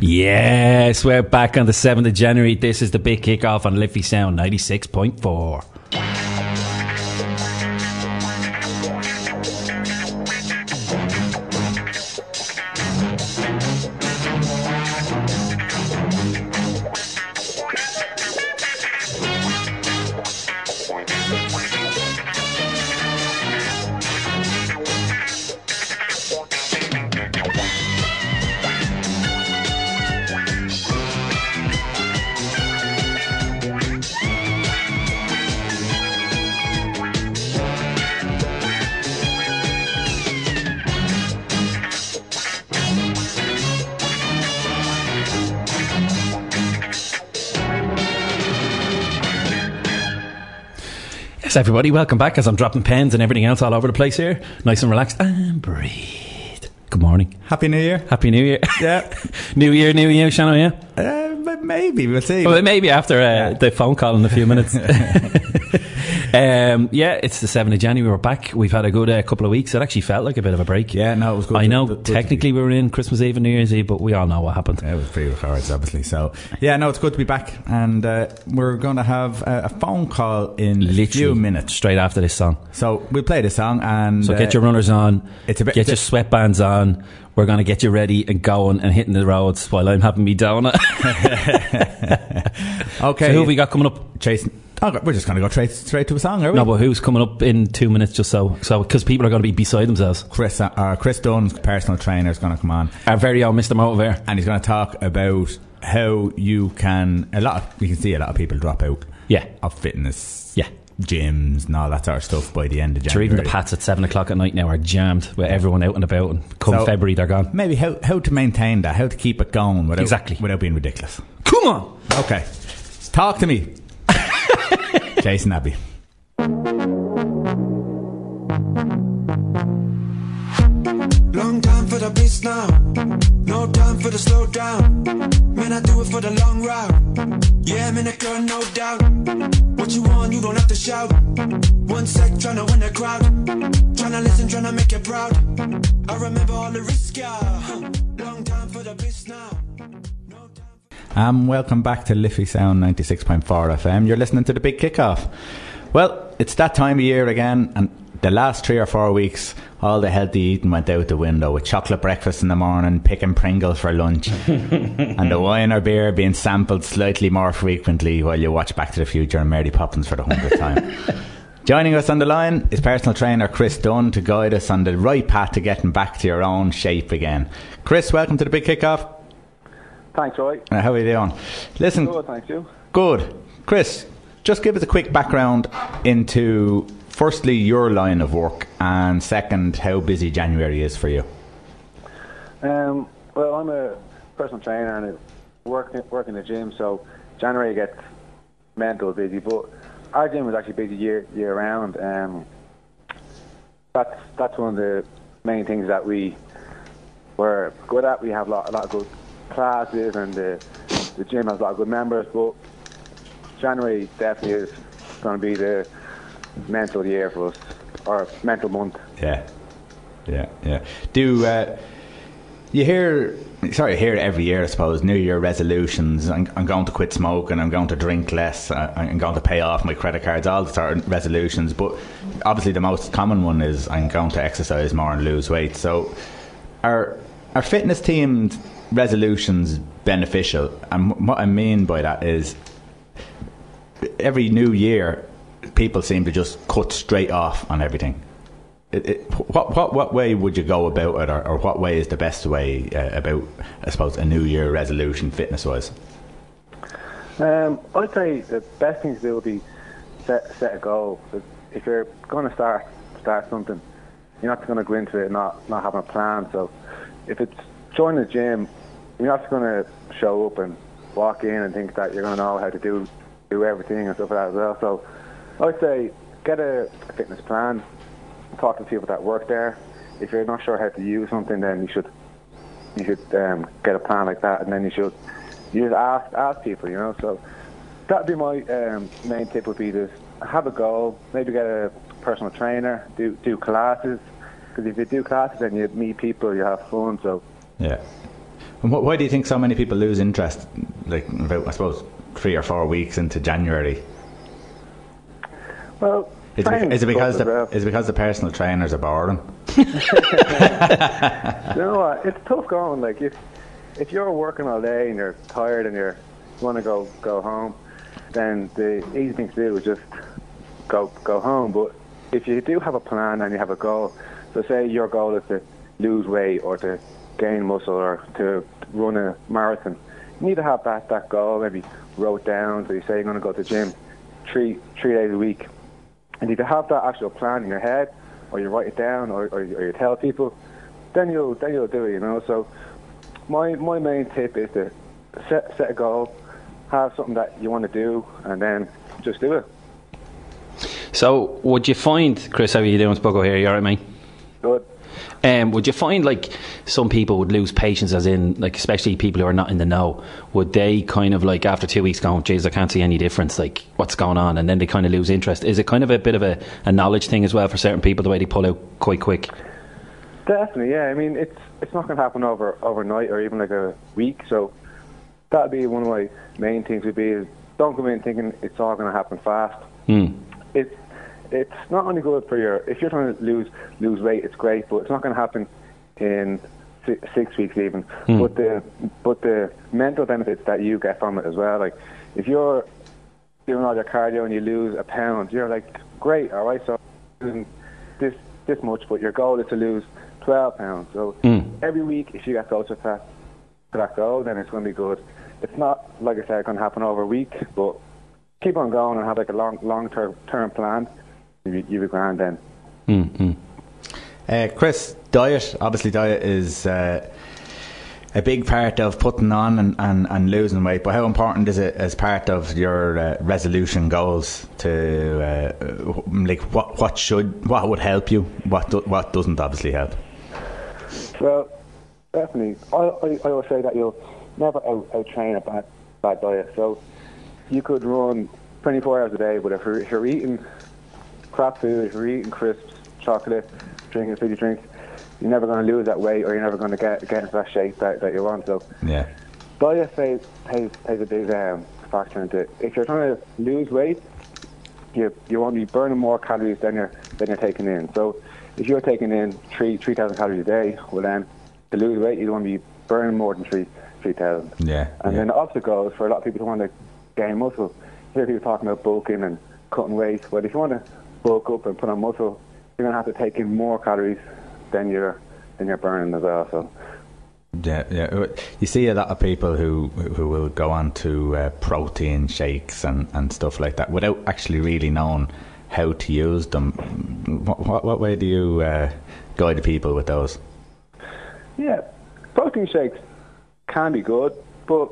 Yes, we're back on the 7th of January. This is the big kickoff on Liffey Sound 96.4. Everybody, welcome back as I'm dropping pens and everything else all over the place here. Nice and relaxed and breathe. Good morning. Happy New Year. Happy New Year. Yeah. new Year, New Year, Shannon, yeah? Uh, but maybe, we'll see. Well, maybe after uh, the phone call in a few minutes. um, yeah, it's the 7th of January. We're back. We've had a good uh, couple of weeks. It actually felt like a bit of a break. yeah, no, it was good. I know Good- good to technically we were in Christmas Eve and New Year's Eve, but we all know what happened. Yeah, it was pre-records, obviously. So, yeah, no, it's good to be back, and uh, we're going to have a, a phone call in a few minutes. straight after this song. So we'll play the song, and So uh, get your runners on, it's a bit- get your sweatbands on. We're going to get you ready and going and hitting the roads while I'm having me donut. okay. so who have we got coming up? Chasing. Oh, we're just going to go straight straight to a song, are we? No, but who's coming up in two minutes just so so because people are going to be beside themselves. Chris, uh, uh, Chris Dunne's personal trainer is going to come on, Our very own Mr. Motivair. and he's going to talk about how you can. A lot. Of, you can see a lot of people drop out Yeah, of fitness, yeah. gyms, and all that sort of stuff by the end of Sure, January. even the pats at seven o'clock at night now are jammed with everyone out and about. And come So- February, they're gone. Maybe how how to maintain that, how to keep it going without Exactly. without being ridiculous. Come on. Okay, talk to me, Jason Abbey. Long time for the beast now. No time for the slow down. Man, I do it for the long route. Yeah, I'm in the girl, no doubt. What you want, you don't have to shout. One sec, tryna win the crowd. Tryna listen, tryna make you proud. I remember all the risk, yeah. Long time for the beast now. Um, welcome back to Liffey Sound 96.4 FM. You're listening to the big kickoff. Well, it's that time of year again, and the last three or four weeks, all the healthy eating went out the window with chocolate breakfast in the morning, picking Pringles for lunch, and the wine or beer being sampled slightly more frequently while you watch Back to the Future and Mary Poppins for the hundredth time. Joining us on the line is personal trainer Chris Dunne to guide us on the right path to getting back to your own shape again. Chris, welcome to the big kickoff. Thanks, Roy. Uh, How are you doing? Listen, Good, thank you. Good. Chris, just give us a quick background into firstly your line of work and second how busy January is for you. Um, well, I'm a personal trainer and I work work in the gym, so January gets mental busy. But our gym is actually busy year year round. Um, that's that's one of the main things that we we're good at. We have a lot, a lot of good classes, and the the gym has a lot of good members. But January definitely is going to be the mental year for us, or mental month. Yeah. Yeah, yeah. Do uh, you hear? Sorry, hear every year. I suppose New Year resolutions. I'm, I'm going to quit smoking. I'm going to drink less. I'm going to pay off my credit cards. All the sort of resolutions. But obviously, the most common one is I'm going to exercise more and lose weight. So, are are fitness teamed resolutions beneficial? And what I mean by that is every new year, people seem to just cut straight off on everything. It, it, what, what, what way would you go about it, or, or what way is the best way uh, about, I suppose, a New Year resolution fitness wise? Um, I'd say the best thing to do would be set set a goal. If you're going to start start something, you're not going to go into it not not having a plan. So if it's joining the gym, you're not going to show up and walk in and think that you're going to know how to do do everything and stuff like that as well. So I'd say get a fitness plan. Talk to people that work there. If you're not sure how to use something, then you should you should um, get a plan like that, and then you should you just ask ask people, you know. So that'd be my um, main tip would be to have a goal, maybe get a personal trainer, do do classes, because if you do classes, then you meet people, you have fun. So Yeah. And wh- why do you think so many people lose interest? Like about, I suppose, three or four weeks into January. Well, Is it, it because the is it because the personal trainers are boring? You know what? It's tough going. Like if if you're working all day and you're tired and you're you want to go go home, then the easy thing to do is just go go home. But if you do have a plan and you have a goal, so say your goal is to lose weight or to gain muscle or to run a marathon, you need to have that that goal maybe wrote down. So you say you're going to go to the gym three three days a week, and if you have that actual plan in your head, or you write it down, or, or, you- or you tell people, then you'll then you'll do it. You know. So my my main tip is to set set a goal, have something that you want to do, and then just do it. So, would you find, Chris, how are you doing? Spuggo here, you alright, mate? Good. Um, would you find like some people would lose patience, as in like especially people who are not in the know? Would they kind of like after two weeks going, "Jeez, I can't see any difference. Like, what's going on?" And then they kind of lose interest. Is it kind of a bit of a, a knowledge thing as well for certain people the way they pull out quite quick? Definitely, yeah. I mean, it's it's not going to happen over overnight or even like a week. So that'd be one of my main things. Would be is don't go in thinking it's all going to happen fast. It's it's not only good for your if you're trying to lose lose weight, it's great, but it's not going to happen in si- six weeks even. Hmm. But the but the mental benefits that you get from it as well. Like if you're doing all your cardio and you lose a pound, you're like, great, all right, so this this much, but your goal is to lose 12 pounds. So hmm. every week, if you get closer to that, to that goal, then it's going to be good. It's not, like I said, going to happen over a week, but keep on going and have like a long long term term plan. You you be grand then. Uh, Chris, diet. Obviously, diet is uh, a big part of putting on and, and, and losing weight. But how important is it as part of your uh, resolution goals to uh, like what what should what would help you? What do, what doesn't obviously help? Well, definitely. I, I, I always say that you'll never out, out train a bad, bad diet. So you could run 24 hours a day, but if you're, if you're eating crap food, if you're eating crisps, chocolate, drinking fizzy drinks, you're never going to lose that weight or you're never going to get, get into that shape that, that you want. So Yeah, diet plays, plays, plays a big um, factor into it. If you're trying to lose weight, you you want to be burning more calories than you're than you're taking in. So if you're taking in three three thousand calories a day, well then to lose weight you want to be burning more than three three thousand. Yeah, And yeah. then the goes for a lot of people who want to gain muscle. Hear people talking about bulking and cutting weight. Well, if you want to bulk up and put on muscle, you're gonna have to take in more calories than you're than you're burning as well. So. yeah, yeah. You see a lot of people who who will go on to uh, protein shakes and, and stuff like that without actually really knowing how to use them. What, what, what way do you uh, guide people with those? Yeah, protein shakes can be good, but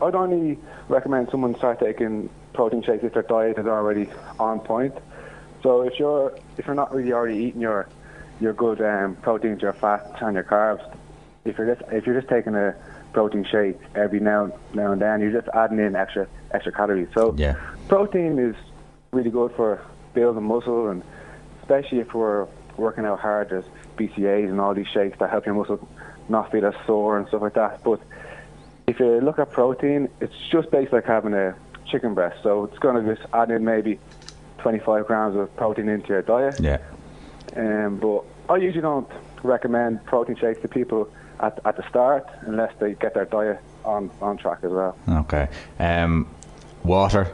I'd only recommend someone start taking protein shakes if their diet is already on point. So if you're if you're not really already eating your your good um, proteins, your fats, and your carbs, if you're just if you're just taking a protein shake every now now and then, you're just adding in extra extra calories. So Yeah. protein is really good for building muscle, and especially if we're working out hard, there's BCAAs and all these shakes that help your muscle not feel as sore and stuff like that. But if you look at protein, it's just basically like having a chicken breast. So it's going to just add in maybe 25 grams of protein into your diet. Yeah. Um, but I usually don't recommend protein shakes to people at, at the start unless they get their diet on, on track as well. Okay. Um, water.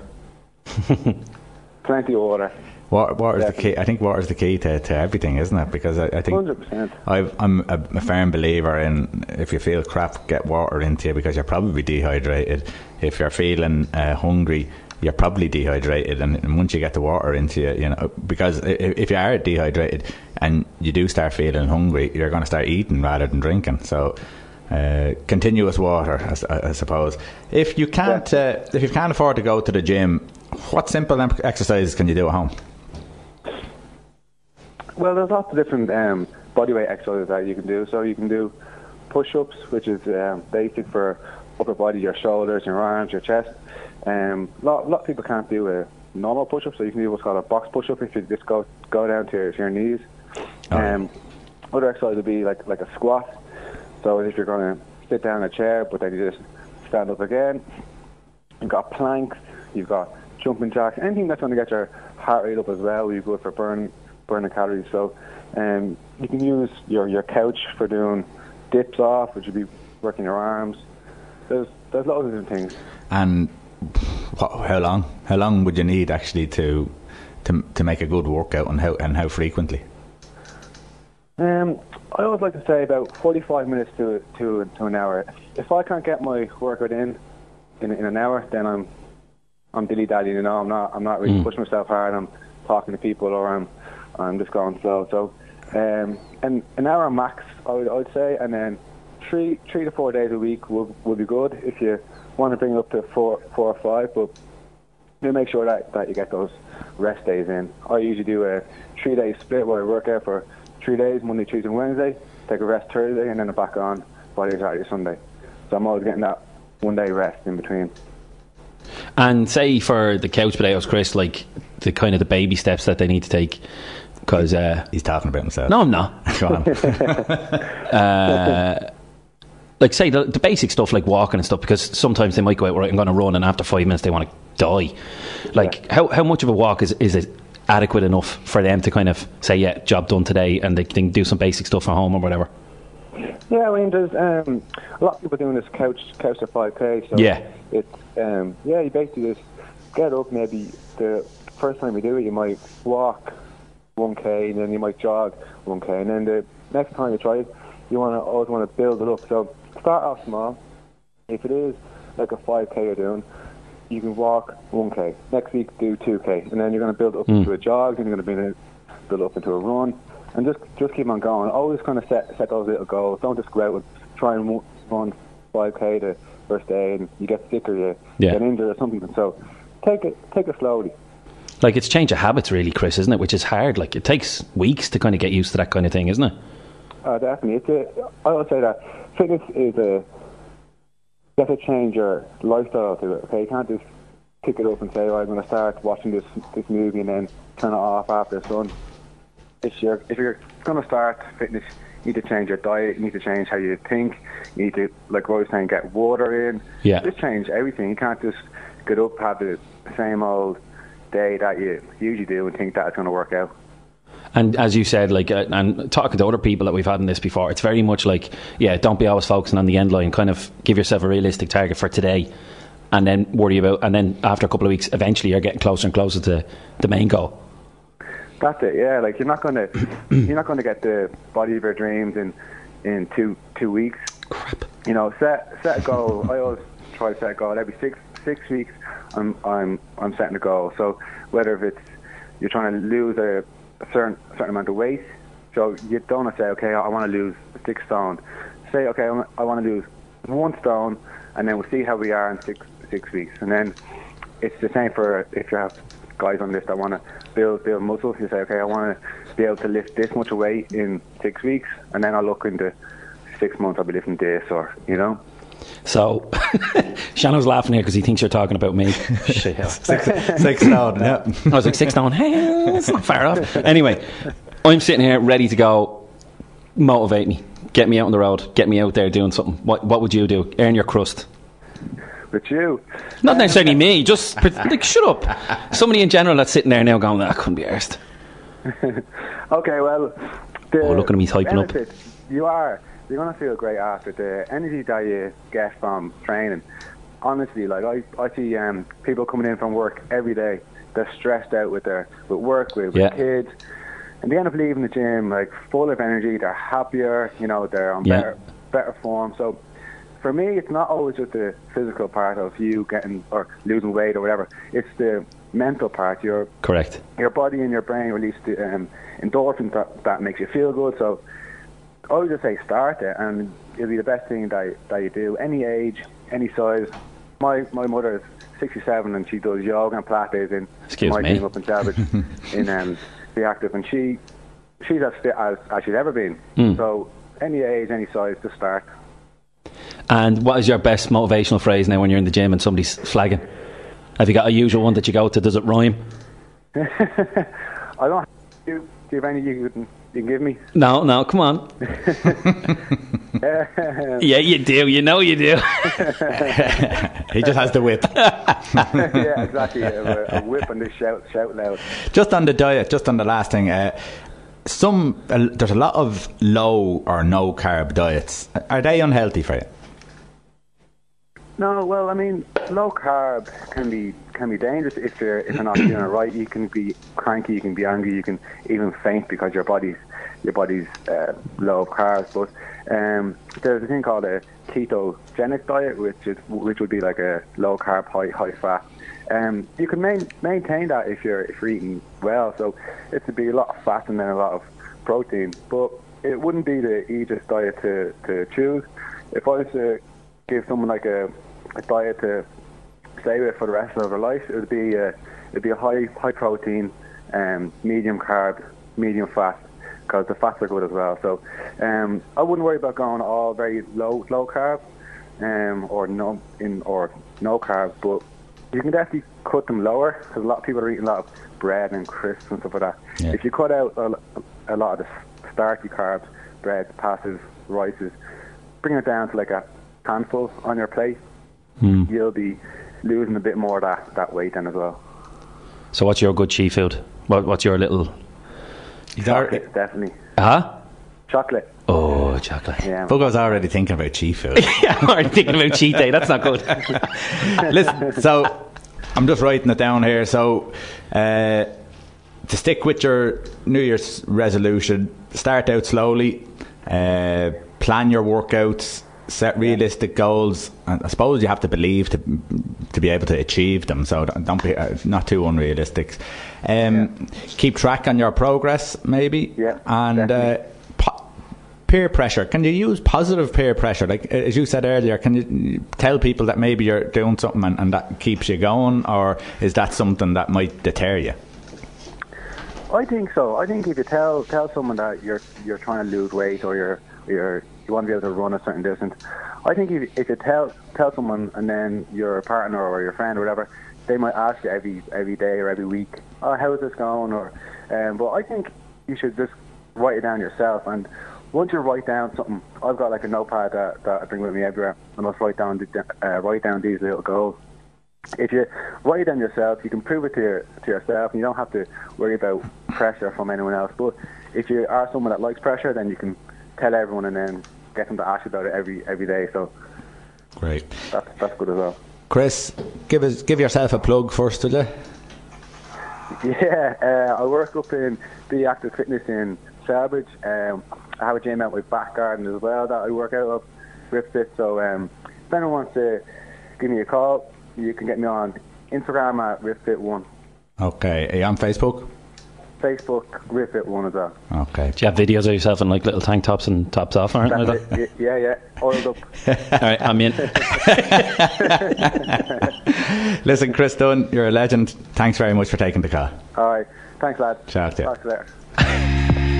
Plenty of water. Water, water is the key. I think water is the key to, to everything, isn't it? Because I, I think 100%. I've, I'm a, a firm believer in if you feel crap, get water into you because you're probably dehydrated. If you're feeling uh, hungry, you're probably dehydrated, and, and once you get the water into you, you know, because i- if you are dehydrated and you do start feeling hungry, you're going to start eating rather than drinking. So. Uh, continuous water, I suppose. If you can't, uh, if you can't afford to go to the gym, what simple exercises can you do at home? Well, there's lots of different um, bodyweight exercises that you can do. So you can do push-ups, which is um, basic for upper body, your shoulders, your arms, your chest. Um, a lot, lot of people can't do a normal push-up, so you can do what's called a box push-up if you just go go down to your, to your knees. Oh. Um, other exercise would be like like a squat. So if you're going to sit down in a chair, but then you just stand up again. You've got planks, you've got jumping jacks, anything that's going to get your heart rate up as well. You're good for burning burning calories. So um, you can use your your couch for doing dips off, which would be working your arms. There's there's loads of different things. And what, how long? How long would you need actually to to to make a good workout, and how and how frequently? Um, I always like to say about 45 minutes to to to an hour. If I can't get my workout in in, in an hour, then I'm I'm dilly dally. You know, I'm not I'm not really pushing myself hard. I'm talking to people, or I'm I'm just going slow. So, um, and an hour max, I would, I would say, and then three three to four days a week would would be good if you want to bring it up to four four or five. But you make sure that, that you get those rest days in. I usually do a three day split where I work out for three days, Monday, Tuesday, and Wednesday, take a rest Thursday, and then I'm back on Friday, Saturday, Sunday. So I'm always getting that one day rest in between. And say for the couch potatoes, Chris, like the kind of the baby steps that they need to take, because uh, He's talking about himself. no, I'm not. Go on. like say the, the basic stuff like walking and stuff because sometimes they might go out right I'm going to run and after five minutes they want to die like how, how much of a walk is, is it adequate enough for them to kind of say yeah job done today and they can do some basic stuff at home or whatever Yeah, I mean, there's um, a lot of people doing this couch couch to 5k. So Yeah. it's um, yeah, you basically just get up. Maybe the first time you do it, you might walk 1k, and then you might jog 1k, and then the next time you try it, you want to always want to build it up. So start off small. If it is like a 5k you're doing, you can walk 1k. Next week do 2k, and then you're going to build up into a jog, and you're going to build, build up into a run, and just just keep on going. Always kind of set set those little goals. Don't just go out and try and run 5k the first day, and you get sick or you Yeah. get injured or something. So take it take it slowly. like it's change of habits really Chris isn't it which is hard like it takes weeks to kind of get used to that kind of thing isn't it Uh, definitely, it's a. I would say that fitness is a. You have to change your lifestyle to it. Okay, you can't just pick it up and say, "Oh, I'm going to start watching this this movie and then turn it off after it's done." If you're if you're going to start fitness, you need to change your diet. You need to change how you think. You need to, like I was saying, get water in. Yeah. Just change everything. You can't just get up have the same old day that you usually do and think that it's going to work out. And as you said, like, uh, and talking to other people that we've had in this before, it's very much like, yeah, don't be always focusing on the end line. Kind of give yourself a realistic target for today, and then worry about. And then after a couple of weeks, eventually you're getting closer and closer to the main goal. That's it. Yeah, like you're not gonna you're not gonna get the body of your dreams in in two two weeks. Crap. You know, set set a goal. I always try to set a goal every six six weeks. I'm I'm I'm setting a goal. So whether if it's you're trying to lose a, a certain certain amount of weight, so you don't say, okay, I want to lose six stone. Say, okay, I want to lose one stone, and then we'll see how we are in six six weeks, and then it's the same for if you have guys on this that want to build build muscles. You say, okay, I want to be able to lift this much weight in six weeks, and then I'll look into six months. I'll be lifting this, or you know. So, Shannon's laughing here because he thinks you're talking about me. Shit. six, six stone. Yeah. I was like, six down. Hey, it's not far off. Anyway, I'm sitting here ready to go. Motivate me. Get me out on the road. Get me out there doing something. What, what would you do? Earn your crust. But you, Not necessarily me, just pre- like, shut up. Somebody in general that's sitting there now going, that couldn't be arsed. okay, well, the Oh, look at him, he's hyping up. You are. You're gonna feel great after the energy that you get from training. Honestly, like I, I see um, people coming in from work every day. They're stressed out with their with work, with, with Yeah. kids, and they end up leaving the gym like full of energy. They're happier. You know, they're on Yeah. better better form. So. For me, it's not always just the physical part of you getting or losing weight or whatever. It's the mental part. Your Correct. your body and your brain release the um, endorphins that, that makes you feel good. So I would just say start it, and it'll be the best thing that that you do. Any age, any size. My my mother is 67 and she does yoga and Pilates in Excuse my me. team up in Salvage in um, Be Active, and she she's as fit as, as she's ever been. Hmm. So any age, any size, just start. And what is your best motivational phrase now when you're in the gym and somebody's flagging? Have you got a usual one that you go to? Does it rhyme? I don't. Do, do you have any you can you give me? No, no, come on. yeah, you do. You know you do. he just has the whip. yeah, exactly. A, a whip and just shout, shout loud. Just on the diet, just on the last thing. Uh, some uh, there's a lot of low or no carb diets. Are they unhealthy for you? No, well, I mean, low carb can be can be dangerous if you're if you're not doing it right. You can be cranky, you can be angry, you can even faint because your body's your body's uh, low of carbs. But um, there's a thing called a ketogenic diet, which is which would be like a low carb, high high fat. Um, you can main, maintain that if you're if you're eating well. So it would be a lot of fat and then a lot of protein, but it wouldn't be the easiest diet to, to choose. If I was to give someone like a, a diet to stay with for the rest of their life, it would be a, it'd be a high high protein, um, medium carb, medium fat, because the fats are good as well. So um, I wouldn't worry about going all very low low carb, um, or no in or no carb, but you can definitely cut them lower because a lot of people are eating a lot of bread and crisps and stuff like that. Yeah. If you cut out a, a lot of the starchy carbs, breads, pastas, rices, bring it down to like a handful on your plate, you'll be losing a bit more of that, that weight then as well. So, what's your good cheat food? What, what's your little? He's already, Chocolate, definitely. Huh? Chocolate. Oh, chocolate. Yeah. Buggo's already thinking about cheat food. Yeah, I'm already thinking about cheat day. That's not good. Listen, so I'm just writing it down here. So uh, to stick with your New Year's resolution, start out slowly, uh, plan your workouts, set realistic goals, and I suppose you have to believe to to be able to achieve them. So don't be uh, not too unrealistic. Um, Keep track on your progress, maybe. Yeah, and. Uh, po- peer pressure. Can you use positive peer pressure? Like as you said earlier, can you tell people that maybe you're doing something and, and that keeps you going, or is that something that might deter you? I think so. I think if you tell tell someone that you're you're trying to lose weight or you're you're you want to be able to run a certain distance, I think if if you tell tell someone and then your partner or your friend or whatever, they might ask you every every day or every week, oh how's this going? Or um, but I think you should just write it down yourself and. Once you write down something, I've got like a notepad that, that I bring with me everywhere, and I'll write down uh, write down these little goals if you write it down yourself, you can prove it to, your, to yourself, and you don't have to worry about pressure from anyone else. But if you are someone that likes pressure, then you can tell everyone and then get them to ask you about it every every day. So Great, that's that's good as well. Chris. Give us give yourself a plug first, will you? Yeah, uh, I work up in the Active Fitness in Celbridge. Um, I have a gym out my back garden as well that I work out of, RipFit. So um, if anyone wants to give me a call, you can get me on Instagram at RipFit1, Okay, are you on Facebook? Facebook RipFit1 as well. Okay. Do you have videos of yourself in like little tank tops and tops off or anything like That's it. Yeah, yeah, oiled up. All right, I'm in. Listen, Chris Dunne, you're a legend. Thanks very much for taking the call. All right, thanks, lad. Chat to you. Talk to you later.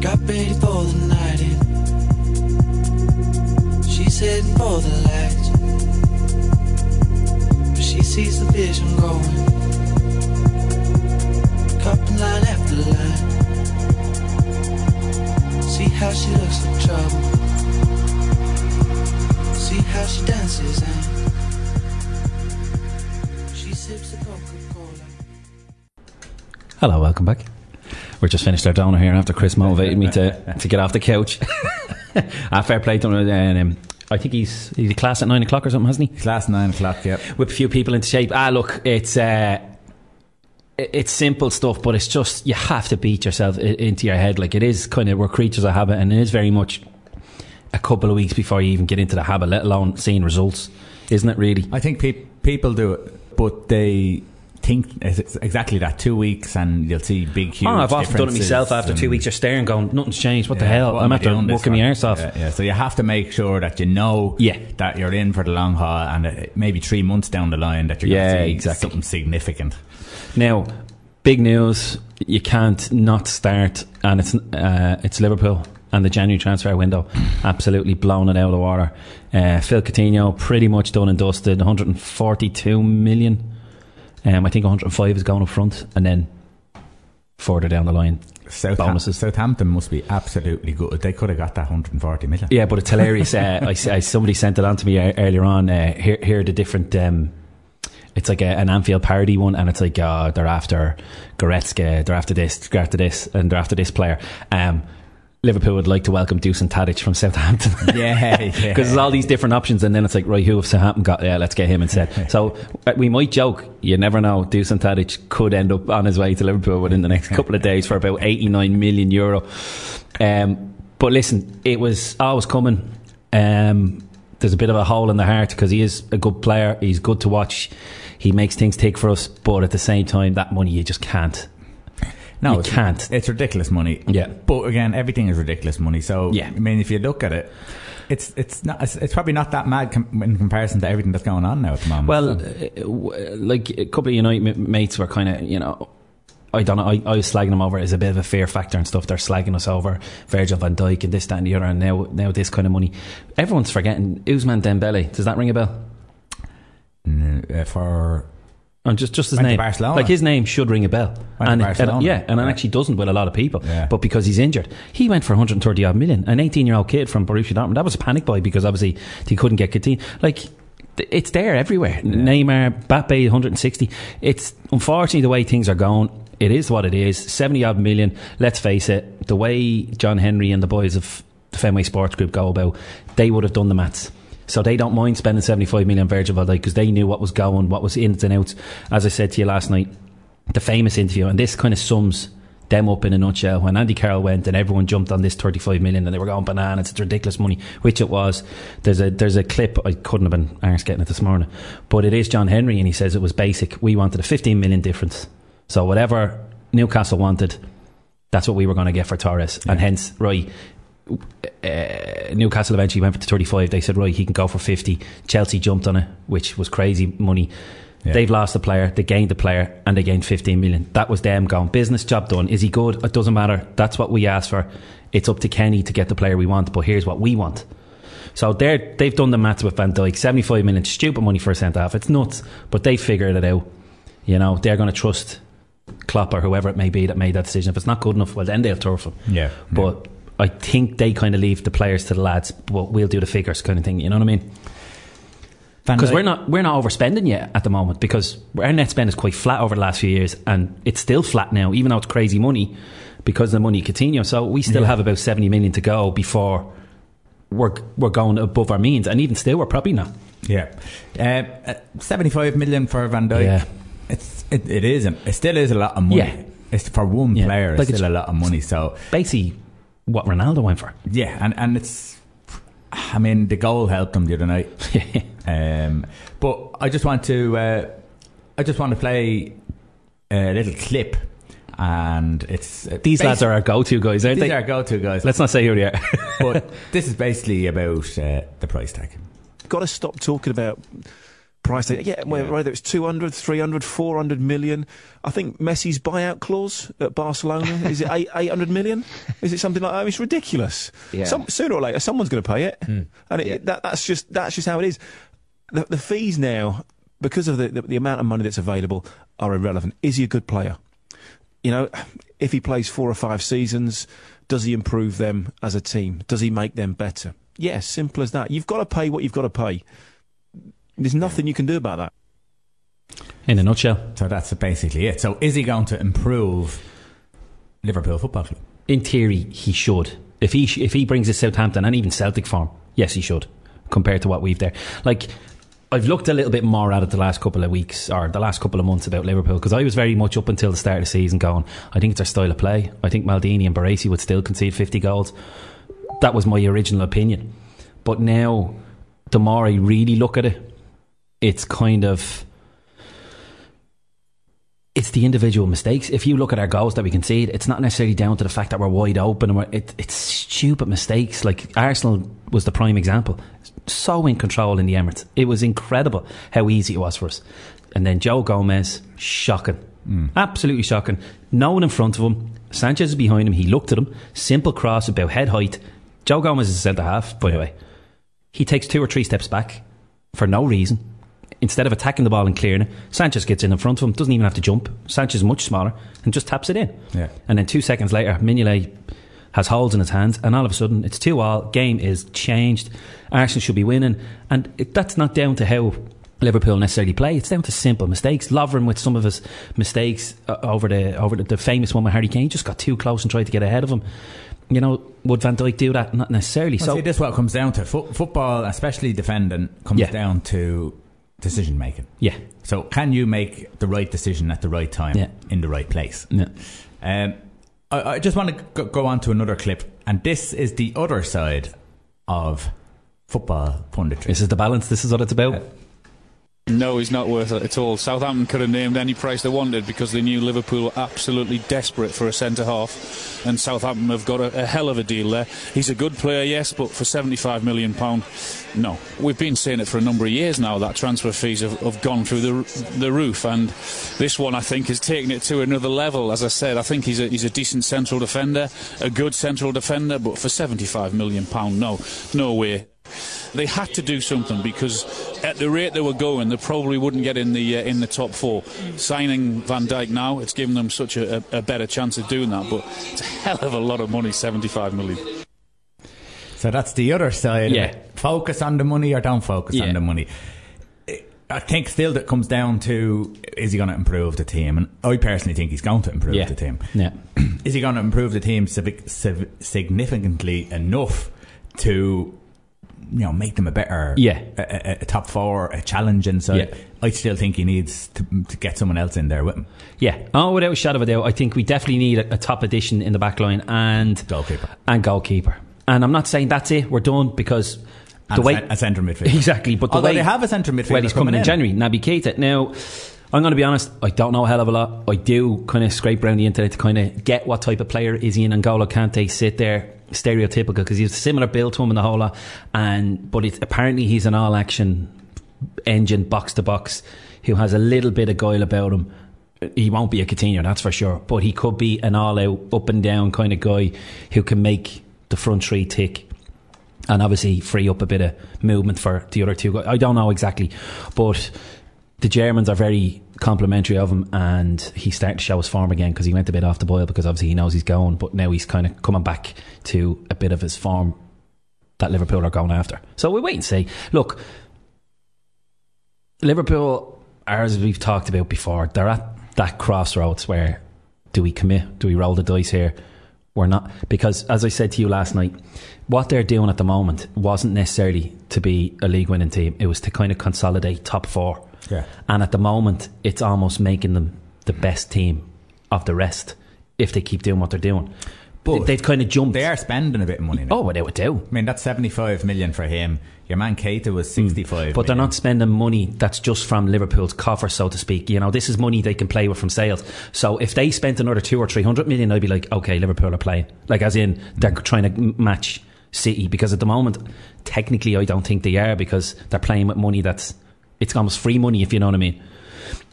Got ready for the night in. She's heading for the lights. She sees the vision going. Cupping line after line. See how she looks like trouble. See how she dances and she sips a Coca-Cola. Hello, welcome back. We're just finished our downer here after Chris motivated me to, to get off the couch. ah, fair play to him. And, um, I think he's he's a class at nine o'clock or something, hasn't he? Class nine o'clock, yeah. Whip a few people into shape. Ah, look, it's uh, it's simple stuff, but it's just you have to beat yourself into your head. Like it is kind of we're creatures of habit, and it is very much a couple of weeks before you even get into the habit, let alone seeing results, isn't it? Really? I think pe- people do it, but they think it's exactly that two weeks and you'll see big, huge Oh, I've often done it myself after two weeks. You're staring, going, nothing's changed. What the hell? what I'm after working my arse off. Yeah, yeah, so you have to make sure that you know Yeah. that you're in for the long haul and uh, maybe three months down the line that you're Yeah, going to see exactly. something significant. Now, big news. You can't not start, and it's uh, it's Liverpool and the January transfer window absolutely blown it out of the water. Uh, Phil Coutinho pretty much done and dusted, 142 million. Um, I think 105 is going up front, and then further down the line, Southam- bonuses. Southampton must be absolutely good. They could have got that 140 million. Yeah, but it's hilarious. uh, I, I, somebody sent it on to me earlier on. Uh, here, here are the different. Um, it's like a, an Anfield parody one, and it's like uh, they're after Goretzka, they're after this, they're after this, and they're after this player. Um, Liverpool would like to welcome Dusan Tadic from Southampton. Yeah, yeah. Because there's all these different options, and then it's like, right, who have Southampton got? Yeah, let's get him instead. so uh, we might joke, you never know. Dusan Tadic could end up on his way to Liverpool within the next couple of days for about 89 million euro. Um, but listen, it was always coming. Um, there's a bit of a hole in the heart because he is a good player. He's good to watch. He makes things tick for us, but at the same time, that money you just can't. No, You it's, can't. It's ridiculous money. Yeah. But again, everything is ridiculous money. So Yeah. I mean, if you look at it, it's it's not it's, it's probably not that mad com- in comparison to everything that's going on now at the moment. Well, So- uh, like a couple of United mates were kind of, you know, I don't know. I, I was slagging them over as a bit of a fear factor and stuff. They're slagging us over Virgil van Dijk and this, that, and the other, and now now this kind of money. Everyone's forgetting Ousmane Dembele. Does that ring a bell? Mm, for And just just his Went name, Barcelona. like his name should ring a bell. Went and, Barcelona. and- yeah, and it Yeah. actually doesn't with a lot of people. Yeah. But because he's injured, he went for 130 odd million. An 18 year old kid from Borussia Dortmund. That was a panic buy because obviously he couldn't get Coutinho. Like it's there everywhere. Neymar, Mbappe, 160. It's unfortunately the way things are going. It is what it is. 70 odd million. Let's face it. The way John Henry and the boys of the Fenway Sports Group go about, they would have done the maths. So they don't mind spending 75 million on Virgil van Dijk because they knew what was going, what was ins and outs. As I said to you last night, the famous interview, and this kind of sums them up in a nutshell. When Andy Carroll went and everyone jumped on this 35 million and they were going bananas, it's ridiculous money, which it was. There's a there's a clip, I couldn't have been arse getting it this morning, but it is John Henry and he says it was basic. We wanted a 15 million difference. So whatever Newcastle wanted, that's what we were going to get for Torres. And hence, right, uh, Newcastle eventually went for the 35. They said, right, he can go for 50. Chelsea jumped on it, which was crazy money. Yeah. They've lost the player, they gained the player, and they gained 15 million. That was them going, business job done. Is he good? It doesn't matter. That's what we asked for. It's up to Kenny to get the player we want, but here's what we want. So they're, they've done the maths with Van Dijk. 75 million, stupid money for a centre half. It's nuts, but they figured it out. You know, they're going to trust Klopp or whoever it may be that made that decision. If it's not good enough, well, then they'll turf him. Yeah. But I think they kind of leave the players to the lads, but we'll do the figures kind of thing. You know what I mean? Because we're not we're not overspending yet at the moment because our net spend is quite flat over the last few years, and it's still flat now, even though it's crazy money because of the money Coutinho. So we still Yeah. have about seventy million to go before we're we're going above our means, and even still, we're probably not. Yeah, uh, uh, seventy-five million for Van Dijk. Yeah. It's it, it isn't. It still is a lot of money. Yeah. It's for one Yeah. player. Like it's still a lot of money. So Basically, what Ronaldo went for. yeah, and and it's. I mean, the goal helped them the other night. Um, but I just want to, uh, I just want to play a little clip, and it's uh, These lads are our go-to guys, aren't these they? are go-to guys. Let's not say who they are. but this is basically about uh, the price tag. got to stop talking about price tag. Yeah, Yeah. whether it's 200, 300, 400 million. I think Messi's buyout clause at Barcelona is it eight, 800 million? Is it something like that? It's ridiculous. Yeah. Some, sooner or later, someone's going to pay it, hmm. and it, that, that's just that's just how it is. The, the fees now, because of the, the the amount of money that's available, are irrelevant. Is he a good player? You know, if he plays four or five seasons, does he improve them as a team? Does he make them better? Yes, simple as that. You've got to pay what you've got to pay. There's nothing you can do about that. In a nutshell, So that's basically it. So is he going to improve Liverpool Football Club? in theory, he should. If he if he brings his Southampton and even Celtic form, yes, he should. Compared to what we've there, like I've looked a little bit more at it the last couple of weeks or the last couple of months about Liverpool because I was very much up until the start of the season going. I think it's our style of play. I think Maldini and Baresi would still concede fifty goals. That was my original opinion, but now the more I really look at it, it's kind of it's the individual mistakes. If you look at our goals that we concede, it's not necessarily down to the fact that we're wide open. And we're, it, it's stupid mistakes. Like Arsenal was the prime example. So in control in the Emirates. It was incredible how easy it was for us. And then Joe Gomez, shocking. Hmm. Absolutely shocking. No one in front of him. Sanchez is behind him. He looked at him. Simple cross about head height. Joe Gomez is centre half, by the way. He takes two or three steps back for no reason. Instead of attacking the ball and clearing it, Sanchez gets in in front of him, doesn't even have to jump. Sanchez is much smaller and just taps it in. Yeah. And then two seconds later, Mignolet has holes in his hands, and all of a sudden it's two all. Game is changed. Arsenal should be winning, and it, that's not down to how Liverpool necessarily play. It's down to simple mistakes. Lovren with some of his mistakes uh, over the over the, the famous one with Harry Kane just got too close and tried to get ahead of him. You know, would Van Dijk do that? Not necessarily. Well, so see, this is what it comes down to. Fo- football, especially defending, comes Yeah. down to decision making. yeah, So, can you make the right decision at the right time Yeah. in the right place? yeah. Um, I, I just want to go, go on to another clip, and this is the other side of football punditry. This is the balance. This is what it's about. No, he's not worth it at all. Southampton could have named any price they wanted because they knew Liverpool were absolutely desperate for a centre half, and Southampton have got a, a hell of a deal there. He's a good player, yes, but for seventy-five million pound, no. We've been saying it for a number of years now that transfer fees have, have gone through the the roof, and this one I think is taking it to another level. As I said, I think he's a he's a decent central defender, a good central defender, but for seventy-five million pound, no, no way. They had to do something because at the rate they were going, they probably wouldn't get in the uh, in the top four. Signing Van Dijk now, it's given them such a, a, a better chance of doing that. But it's a hell of a lot of money, seventy-five million. So that's the other side. Yeah. Focus on the money or don't focus Yeah. on the money. I think still that comes down to is he going to improve the team? And I personally think he's going to improve Yeah. the team. Yeah. Is he going to improve the team significantly enough to you know make them a better Yeah. a, a, a top four a challenging side? Yeah. I still think he needs to, to get someone else in there with him. Yeah. Oh, without a shadow of a doubt, I think we definitely need a, a top addition in the back line and Goalkeeper. and goalkeeper. And I'm not saying that's it. We're done because And the a way a centre midfielder. exactly. But the Although way they have a centre midfield Well, he's coming, coming in, in. January. Naby Keita. Now, I'm going to be honest. I don't know a hell of a lot. I do kind of scrape around the internet to kind of get what type of player is he in. N'Golo Kante sit there stereotypical because he's a similar build to him in the whole lot. And but it's, apparently he's an all action engine box to box who has a little bit of guile about him. He won't be a Coutinho, that's for sure. But he could be an all out, up and down kind of guy who can make the front three tick and obviously free up a bit of movement for the other two guys. I don't know exactly, but the Germans are very complimentary of him, and he's starting to show his form again because he went a bit off the boil because obviously he knows he's going, but now he's kind of coming back to a bit of his form that Liverpool are going after. So we wait and see. Look, Liverpool, are as we've talked about before, they're at that crossroads where do we commit? Do we roll the dice here? We're not because, as I said to you last night, what they're doing at the moment wasn't necessarily to be a league winning team. It was to kind of consolidate top four. Yeah. And at the moment, it's almost making them the best team of the rest if they keep doing what they're doing. But they've kind of jumped. They are spending a bit of money now. Oh, they would do? I mean, that's 75 million for him. Your man Keita was 65 Hmm. But they're not spending money that's just from Liverpool's coffer, so to speak. You know, this is money they can play with from sales. So if they spent another two or three hundred million, I'd be like, okay, Liverpool are playing. Like, as in, they're trying to match City because at the moment, technically, I don't think they are because they're playing with money that's it's almost free money, if you know what I mean.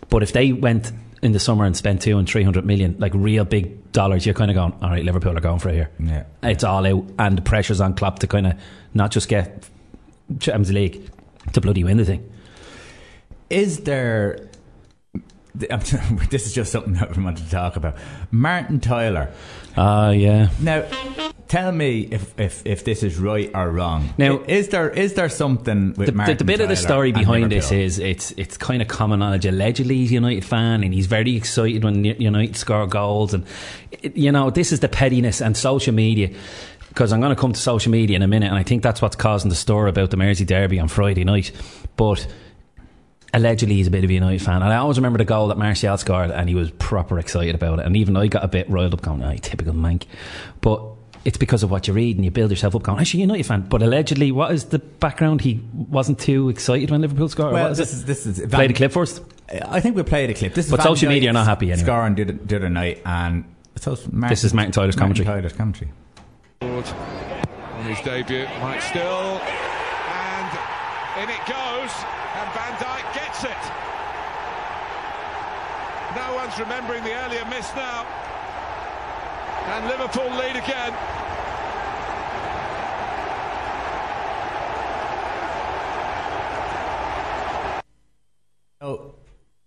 But if they went in the summer and spent two and three hundred million, like real big dollars, you're kind of going, all right, Liverpool are going for it here. Yeah. It's all out, and the pressure's on Klopp to kind of not just get Champions League to bloody win the thing. Is there. This is just something that we wanted to talk about. Martin Tyler. Ah, yeah. Now, tell me if, if, if this is right or wrong. Now- is there is there something with The, the, the bit of the story behind this is it's it's kind of common knowledge. Allegedly, he's a United fan, and he's very excited when United score goals. And you know, this is the pettiness and social media. Because I'm going to come to social media in a minute, and I think that's what's causing the stir about the Mersey Derby on Friday night. But allegedly he's a bit of a United fan. And I always remember the goal that Martial scored and he was proper excited about it. And even I got a bit riled up going, oh, typical mank. But it's because of what you read and you build yourself up going, actually, United fan. But allegedly, what is the background? He wasn't too excited when Liverpool scored? or Well, what is this it? is this is Play the clip first. I think we played a clip. This is But Van social media are not happy anyway. Scoring the, the other night, and so Martin, This is Martin Tyler's commentary. Martin Tyler's commentary. on his debut. Mike Still, and in it goes, and Van Dijk gets it. No one's remembering the earlier miss now. And Liverpool lead again. Oh,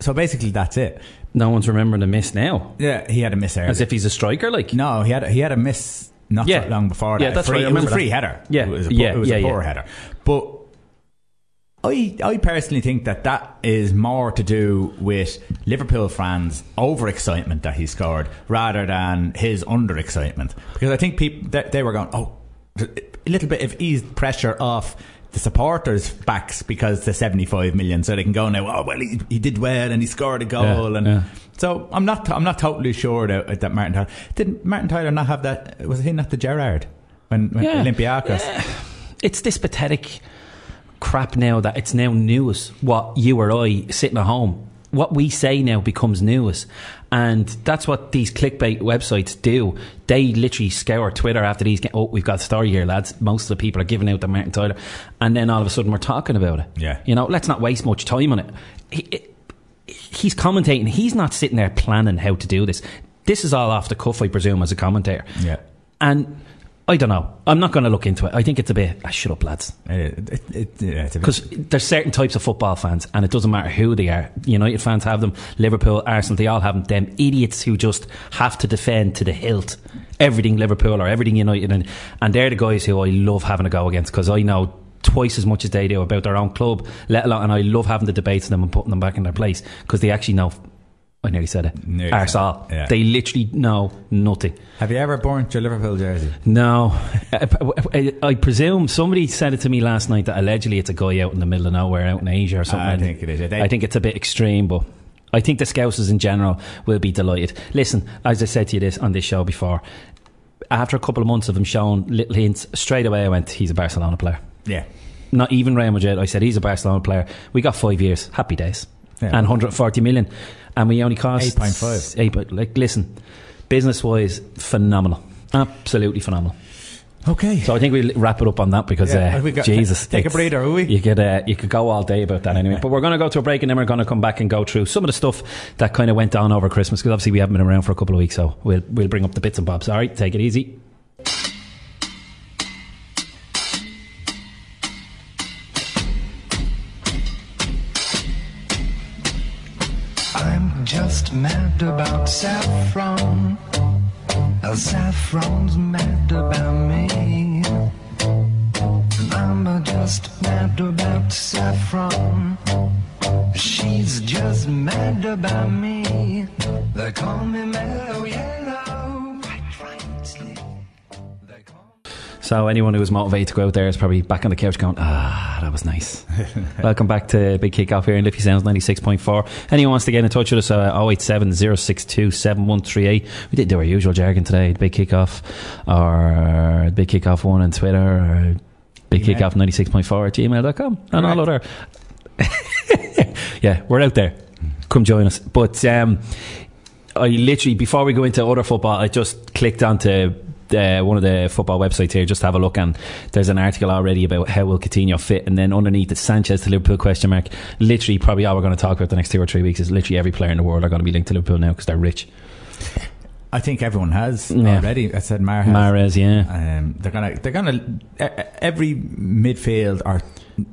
so basically, that's it. No one's remembering the miss now, Yeah, he had a miss earlier. as if he's a striker. Like No, he had he had a miss not Yeah. that long before Yeah, that. that's free, right, I It was a free that. header. Yeah, it was a, yeah, it was yeah, a poor yeah. header. But I I personally think that that is more to do with Liverpool fans' overexcitement that he scored rather than his underexcitement. Because I think people they, they were going, oh, a little bit of eased pressure off the supporters' backs because the 75 million, so they can go now. Oh well, he, he did well and he scored a goal, Yeah, and yeah. so I'm not I'm not totally sure that, uh, that Martin Tyler did Martin Tyler not have that? Was he not the Gerard when, when Yeah. Olympiacos? it's this pathetic crap now that it's now news. What you or I sitting at home, what we say now becomes news. And that's what these clickbait websites do. They literally scour Twitter after these. Oh, we've got a story here, lads. Most of the people are giving out the Martin Tyler, and then all of a sudden we're talking about it. Yeah. you know, let's not waste much time on it. He, it he's commentating. He's not sitting there planning how to do this. This is all off the cuff, I presume, as a commentator. Yeah. And I don't know. I'm not going to look into it. I think it's a bit. Ah, shut up, lads. It, it, it, yeah, it's a bit- Because there's certain types of football fans, and it doesn't matter who they are. United fans have them, Liverpool, Arsenal, they all have them. Them idiots who just have to defend to the hilt everything Liverpool or everything United, and, and they're the guys who I love having a go against because I know twice as much as they do about their own club, let alone, and I love having the debates with them and putting them back in their place because they actually know. I nearly said it. Nearly said it, yeah. They literally know nothing. have you ever burnt your Liverpool jersey? No, I, I presume somebody said it to me last night that allegedly it's a guy out in the middle of nowhere, out in Asia or something. I think it is. They- I think it's a bit extreme, but I think the Scousers in general will be delighted. Listen, as I said to you this on this show before, after a couple of months of him showing little hints, straight away I went, he's a Barcelona player. Yeah. Not even Real Madrid. I said he's a Barcelona player. We got five years, happy days, Yeah. and 140 million, and we only cost 8.5. Eight, but like, listen, business wise, phenomenal, absolutely phenomenal. Okay. So I think we'll wrap it up on that because Yeah, uh, we got- Jesus, take a breather, will we? You could uh, you could go all day about that anyway. But we're going to go to a break and then we're going to come back and go through some of the stuff that kind of went on over Christmas because obviously we haven't been around for a couple of weeks, so we'll we'll bring up the bits and bobs. All right, take it easy. Mad about saffron. Uh, Saffron's mad about me. I'm just mad about saffron. She's just mad about me. They call me mellow yellow, So anyone who was motivated to go out there is probably back on the couch going, ah, that was nice. Welcome back to Big Kick Off here in Liffey Sounds 96.4. Anyone wants to get in touch with us, uh, 087 062 7138. We didn't do our usual jargon today, Big Kick Off or Big Kick Off 1 on Twitter or Big Kick Email. Off 96.4 at gmail.com and all Correct. other. yeah, we're out there. Come join us. But um, I literally, before we go into other football, I just clicked onto uh, one of the football websites here just have a look, and there's an article already about how will Coutinho fit, and then underneath it's Sanchez to Liverpool question mark. Literally, probably all we're going to talk about the next two or three weeks is literally every player in the world are going to be linked to Liverpool now because they're rich. I think everyone has Yeah. already. I said Mar has. Mahrez, yeah. Um, they're gonna. They're gonna. Every midfield or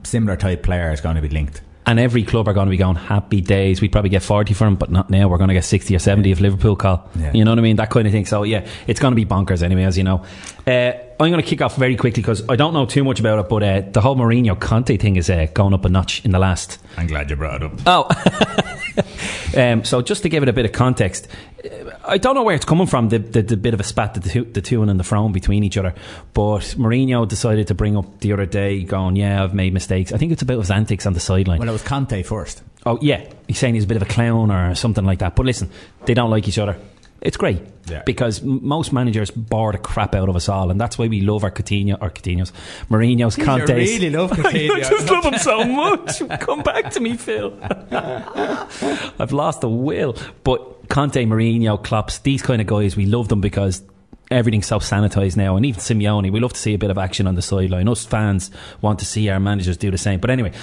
similar type player is going to be linked. And every club are going to be going happy days. We'd probably get 40 for him, but not now. We're going to get 60 or 70 if Liverpool call. Yeah. You know what I mean? That kind of thing. So, yeah, it's going to be bonkers anyway, as you know. Uh, I'm going to kick off very quickly because I don't know too much about it, but uh, the whole Mourinho Conte thing is uh, going up a notch in the last I'm glad you brought it up. Oh, um, so just to give it a bit of context, uh, I don't know where it's coming from. The, the, the bit of a spat that the two, the two and the throne between each other, but Mourinho decided to bring up the other day, going, "Yeah, I've made mistakes." I think it's about his antics on the sideline. Well, it was Conte first. oh yeah, he's saying he's a bit of a clown or something like that. But listen, they don't like each other. It's great Yeah. because m- most managers bore the crap out of us all, and that's why we love our Coutinho or Coutinho's, Mourinho's, Conte's. really love Coutinho. I just love him so much. Come back to me, Phil. I've lost the will. But Conte, Mourinho, Klopp's, these kind of guys, we love them because everything's self sanitized now. And even Simeone, we love to see a bit of action on the sideline. Us fans want to see our managers do the same. But anyway,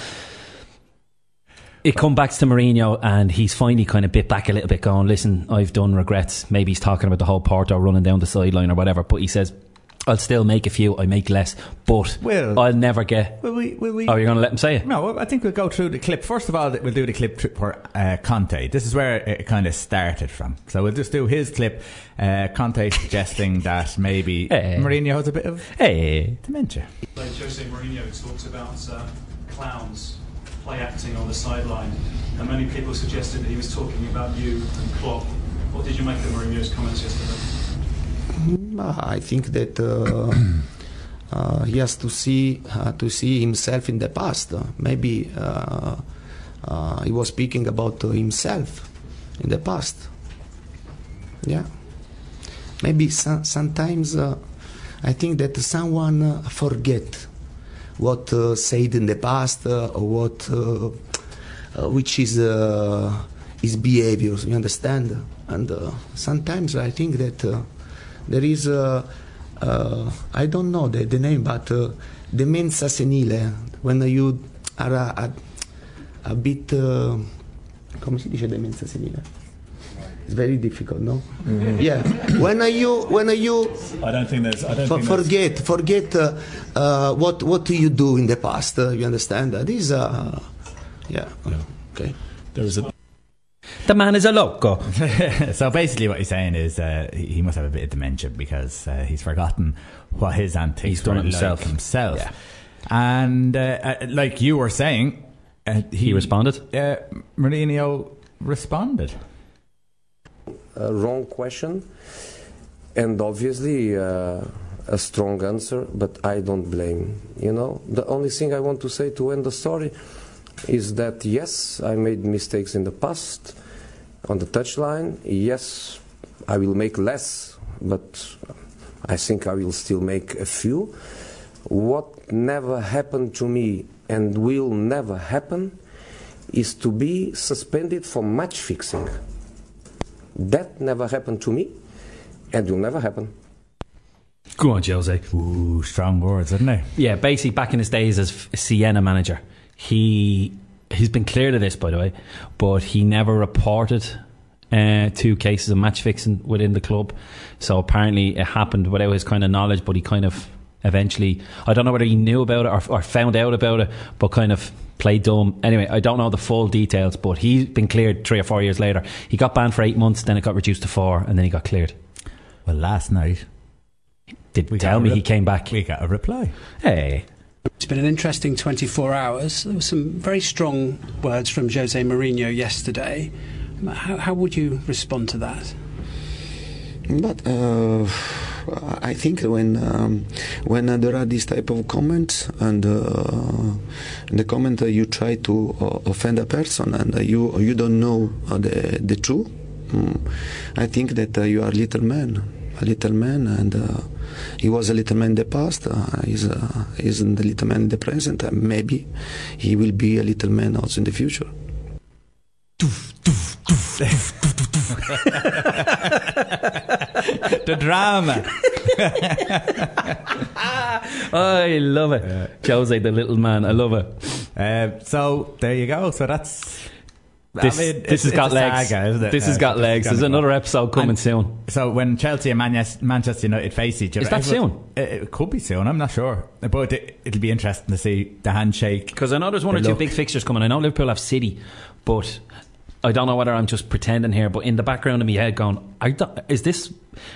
it come back to Mourinho, and he's finally kind of bit back a little bit, going, "Listen, I've done regrets." Maybe he's talking about the whole Porto running down the sideline or whatever, but he says, "I'll still make a few. I make less, but Well- I'll never get." Will we? Will we? Oh, you're going to let him say it? No, I think we'll go through the clip. First of all, we'll do the clip for uh, Conte. This is where it kind of started from. So we'll just do his clip. Uh, Conte suggesting that maybe Eh. Mourinho has a bit of Hey, dementia. Like Jose Mourinho talks about uh, clowns play acting on the sideline, and many people suggested that he was talking about you and Klopp. What did you make of Mourinho's comments yesterday? Uh, I think that uh, uh, he has to see uh, to see himself in the past. Uh, maybe uh, he was speaking about himself in the past. Yeah. Maybe some, sometimes I think that someone forget what uh, said in the past uh, or what uh, uh, which is uh, his behaviors. You understand? And uh, sometimes I think that uh, there is uh, uh, I don't know the, the name, but uh, demenza senile when you are a, a, a bit uh, come si dice demenza senile? It's very difficult, no? Yeah. When are you when are you I don't think there's. I don't for, forget forget uh, uh, what what do you do in the past? Uh, you understand? Uh, this uh, yeah. Okay. there is a. the man is a loco. so basically, what he's saying is uh, he he must have a bit of dementia because uh, he's forgotten what his antics He's done were it himself. like himself. Yeah. And uh, uh, like you were saying, uh, He responded. Uh, Mourinho responded. Wrong question and obviously uh, a strong answer, but I don't blame. You know, the only thing I want to say to end the story is that yes, I made mistakes in the past on the touchline. Yes, I will make less, but I think I will still make a few. What never happened to me and will never happen is to be suspended for match fixing. That never happened to me and will never happen. Go on, Jose. Ooh, strong words, isn't it? Yeah, basically back in his days as Siena manager, he he's been clear to this, by the way, but he never reported uh, two cases of match fixing within the club. So apparently it happened without his kind of knowledge, but he kind of eventually, I don't know whether he knew about it or, or found out about it, but kind of played dumb. Anyway, I don't know the full details, but he's been cleared three or four years later. He got banned for eight months, then it got reduced to four, and then he got cleared. Well, last night Did We tell me rep- he came back. we got a reply. Hey. It's been an interesting 24 hours. There were some very strong words from Jose Mourinho yesterday. How, how would you respond to that? But uh, I think when um, when there are these type of comments and uh, the comment you try to uh, offend a person and you you don't know uh, the the truth, mm, I think that you are a little man, a little man, and he was a little man in the past. He's uh, he's the little man in the present. Maybe he will be a little man also in the future. The drama. I love it. Jose, the little man. I love it. Uh, so there you go. So that's. This, I mean, this has got legs. saga, isn't it? This has Uh, got legs. There's another episode coming And- soon. So when Chelsea and Manchester Manchester United face each other, Is that everyone- soon? It, it could be soon. I'm not sure, but it, it'll be interesting to see the handshake. Because I know there's one or the two big fixtures coming. I know Liverpool have City, but I don't know whether I'm just pretending here. But in the background of my head, going, is this?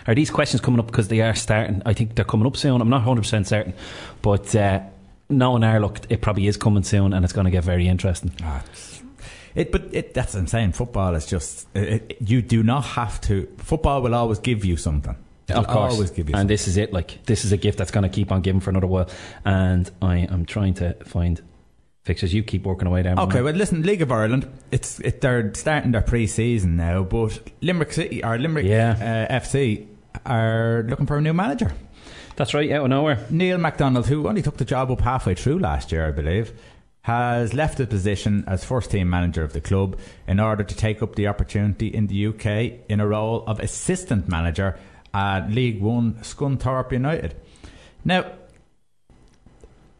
Are these questions coming up because they are starting? I think they're coming up soon. I'm not 100 percent certain, but uh, knowing our look, it probably is coming soon, and it's going to get very interesting. Ah, It, but it, that's what I'm saying. Football is just it, it- you do not have to. Football will always give you something. It'll Of course, always give you. and something. this is it. Like this is a gift that's going to keep on giving for another while. And I am trying to find fixtures. You keep working away there. my Okay, well, listen, League of Ireland, it's it, they're starting their pre-season now, but Limerick City or Limerick Yeah. uh, FC are looking for a new manager. that's right. Out of nowhere. Neil MacDonald, who only took the job up halfway through last year, I believe, has left his position as first team manager of the club in order to take up the opportunity in the UK in a role of assistant manager at League One Scunthorpe United. Now,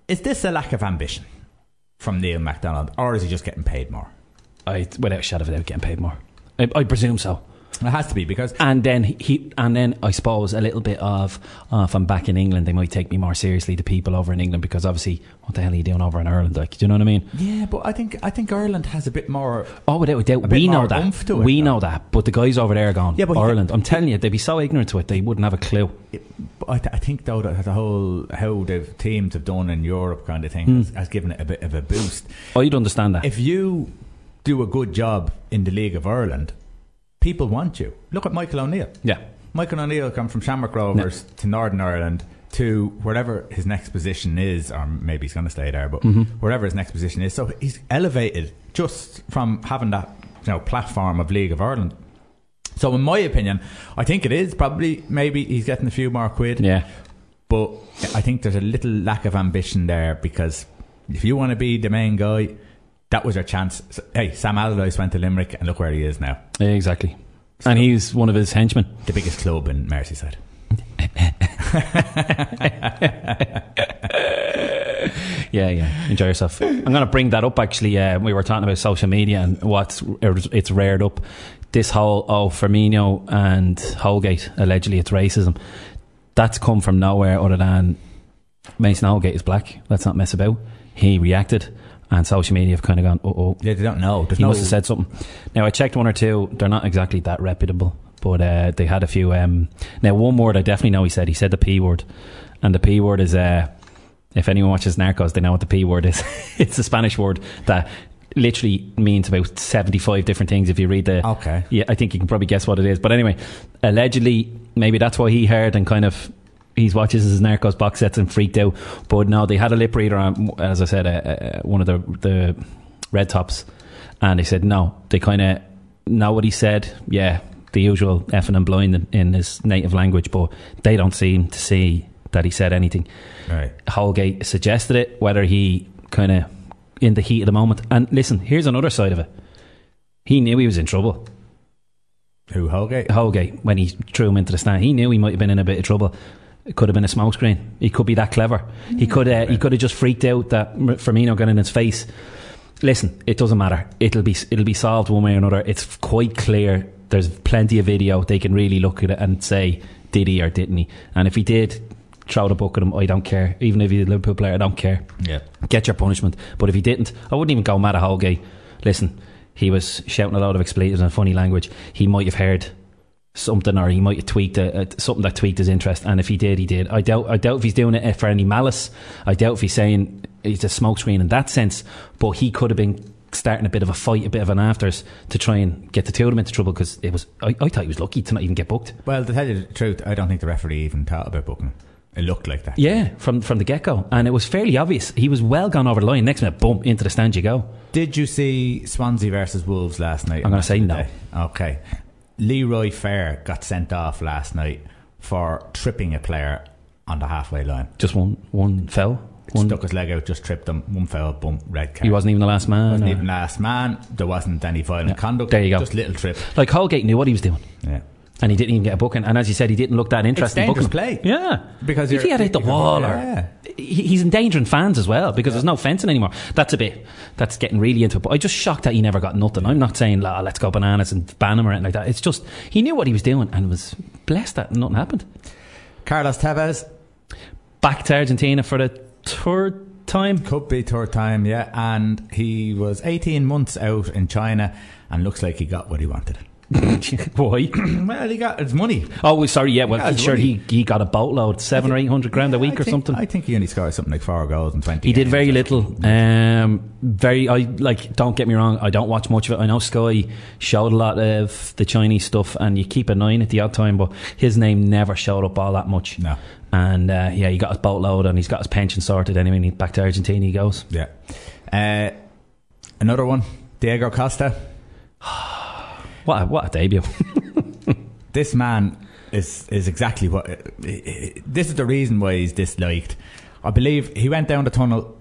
is this a lack of ambition from Neil MacDonald, or is he just getting paid more? I, without a shadow of a doubt, getting paid more. I, I presume so. It has to be because And then he, and then I suppose a little bit of, oh, if I'm back in England, they might take me more seriously. The people over in England, because obviously, what the hell are you doing over in Ireland? Like, do you know what I mean? yeah, but I think I think Ireland has a bit more. Oh, without a doubt, we know that. it, we though. know that. But the guys over there are going, Yeah, but he- Ireland. I'm telling you, they'd be so ignorant to it, they wouldn't have a clue. But I, th- I think though that the whole how the teams have done in Europe kind of thing Hmm. has, has given it a bit of a boost. I'd understand that. If you do a good job in the League of Ireland, people want you. Look at Michael O'Neill. yeah. Michael O'Neill come from Shamrock Rovers to Northern Ireland to wherever his next position is, or maybe he's going to stay there, but Mm-hmm. wherever his next position is. So he's elevated just from having that you know platform of League of Ireland. So in my opinion, I think it is probably maybe he's getting a few more quid. Yeah. But I think there's a little lack of ambition there because if you want to be the main guy, that was your chance. So, hey, Sam Allardyce went to Limerick and look where he is now. Exactly. And he's one of his henchmen. The biggest club in Merseyside. Yeah, yeah. Enjoy yourself. I'm going to bring that up. Actually, uh, we were talking about social media and what's it's reared up. This whole oh Firmino and Holgate allegedly it's racism. That's come from nowhere other than Mason Holgate is black. Let's not mess about. He reacted, and social media have kind of gone, oh, oh. Yeah, they don't know. There's he no- must have said something. Now I checked one or two. They're not exactly that reputable, but uh, they had a few. Um, now one word I definitely know. He said he said the p word, and the p word is. Uh, if anyone watches Narcos, they know what the p word is. it's a Spanish word that literally means about seventy-five different things. If you read the Okay. yeah, I think you can probably guess what it is. But anyway, allegedly, maybe that's why he heard and kind of he's watches his Narcos box sets and freaked out. But no, they had a lip reader on, as I said, uh, uh, one of the the red tops, and they said no. They kind of know what he said. Yeah, the usual effing and blind in, in his native language, but they don't seem to see that he said anything. Right. Holgate suggested it, whether he kind of in the heat of the moment. And listen, here's another side of it. He knew he was in trouble. Who Holgate? Holgate when he threw him into the stand. He knew he might have been in a bit of trouble. It could have been a smokescreen. He could be that clever. He could uh, he could have just freaked out that Firmino got in his face. Listen, it doesn't matter. It'll be it'll be solved one way or another. It's quite clear. There's plenty of video. They can really look at it and say did he or didn't he. And if he did, throw the book at him. I don't care. Even if he's a Liverpool player, I don't care. Yeah. Get your punishment. But if he didn't, I wouldn't even go mad at Holgate. Listen, he was shouting a lot of expletives in funny language. He might have heard something, or he might have tweaked a, a, uh, something that tweaked his interest. And if he did, he did. I doubt. I doubt if he's doing it for any malice. I doubt if he's saying he's a smokescreen in that sense. But he could have been starting a bit of a fight, a bit of an afters to try and get the two of them into trouble because it was. I, I thought he was lucky to not even get booked. Well, to tell you the truth, I don't think the referee even thought about booking him. It looked like that. Yeah, from from the get go, and it was fairly obvious. He was well gone over the line. Next minute, boom, into the stand you go. Did you see Swansea versus Wolves last night? I'm gonna say no. Okay. Leroy Fer got sent off last night for tripping a player on the halfway line. Just one one fell. One, Stuck his leg out, just tripped him. One fell, boom, red card. he wasn't even the last man. Wasn't or- even last man. There wasn't any violent Yeah. conduct. There you go. Just little trip. Like Holgate knew what he was doing, Yeah. and he didn't even get a booking. And as you said, he didn't look that interested in dangerous booking. play. Yeah, Because if he had hit the wall, yeah. He's endangering fans as well because there's no fencing anymore. That's a bit. That's getting really into it. But I'm just shocked that he never got nothing. I'm not saying "La, let's go bananas and ban him or anything like that. It's just he knew what he was doing and was blessed that nothing happened. Carlos Tevez Back to Argentina for the third time. could be third time, yeah. And he was 18 months out in China and looks like he got what he wanted. Why? well, he got his money. Oh, sorry. Yeah, well, it's sure. money. He he got a boatload, seven or eight hundred grand a week I or think- something. I think he only scored something like four goals and 20 He did very little. Um, very, I like. Don't get me wrong. I don't watch much of it. I know Sky showed a lot of the Chinese stuff, and you keep an eye on it the odd time. But his name never showed up all that much. No. And uh, yeah, he got his boatload, and he's got his pension sorted anyway. And he, back to Argentina he goes. Yeah. Uh, another one, Diego Costa. What a, what a debut! This man is is exactly what. This is the reason why he's disliked. I believe he went down the tunnel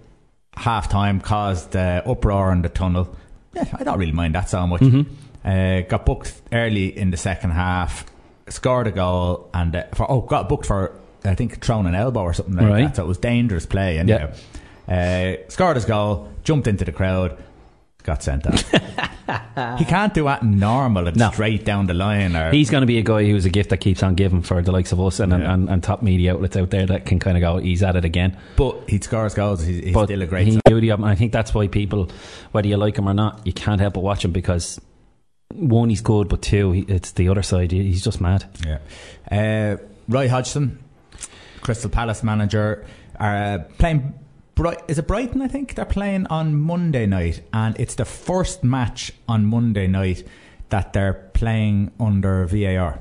half time, caused uh, uproar in the tunnel. Yeah, I don't really mind that so much. Mm-hmm. Uh, got booked early in the second half, scored a goal, and uh, for oh, got booked for I think throwing an elbow or something like Right. that. So it was dangerous play. Anyhow, uh, scored his goal, jumped into the crowd, got sent off. he can't do that normal and No. straight down the line. Or He's going to be a guy who's a gift that keeps on giving for the likes of us and, Yeah. and, and top media outlets out there that can kind of go, he's at it again. but he scores goals. He's, he's still a great. he beauty of him. I think that's why people, whether you like him or not, you can't help but watch him because one, he's good, but two, he, it's the other side. He's just mad. Yeah. Uh, Roy Hodgson, Crystal Palace manager, are uh, playing. Bright, is it Brighton? I think they're playing on Monday night, and it's the first match on Monday night that they're playing under VAR.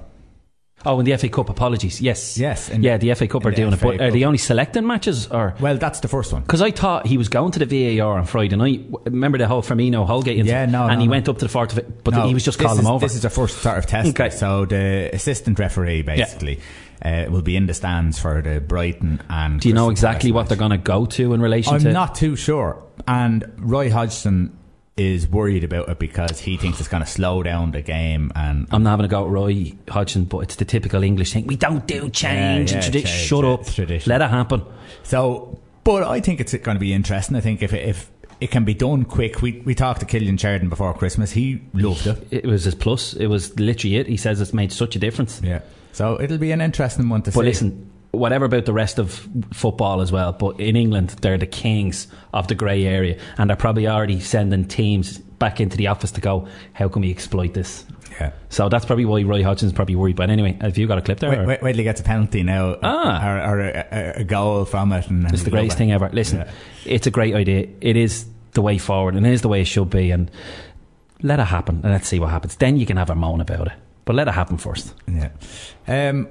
Oh, and the FA Cup, apologies. Yes. Yes, in- yeah, the FA Cup are doing it. But are they only selecting matches or? Well, that's the first one. Because I thought he was going to the VAR on Friday night. Remember the whole Firmino Holgate incident? Yeah, no, And no, he no. went up to the fourth but No, he was just calling is, over. This is the first sort of test. Okay. So the assistant referee basically uh, will be in the stands for the Brighton and. Do you know exactly Palace what match. they're going to go to in relation I'm to? not too sure. And Roy Hodgson is worried about it because he thinks it's going to slow down the game. And I'm not having a go at Roy Hodgson, but it's the typical English thing. We don't do change. Yeah, yeah, tradi- change, Shut yeah, up. tradition. Let it happen. so, but I think it's going to be interesting. I think if if it can be done quick, we we talked to Cillian Sheridan before Christmas. He loved it. It was his plus. It was literally it. He says it's made such a difference. Yeah. So it'll be an interesting one to see. But listen, whatever about the rest of football as well, but in England, they're the kings of the grey area, and they're probably already sending teams back into the office to go, how can we exploit this? Yeah. So that's probably why Roy Hodgson's probably worried. But anyway, have you got a clip there? Wait, wait, wait till he gets a penalty now, Ah. or, or a, a, a goal from it, and It's the greatest thing ever. Listen, Yeah. it's a great idea. It is the way forward, and it is the way it should be. And let it happen, and let's see what happens. Then you can have a moan about it, but let it happen first. Yeah. Um,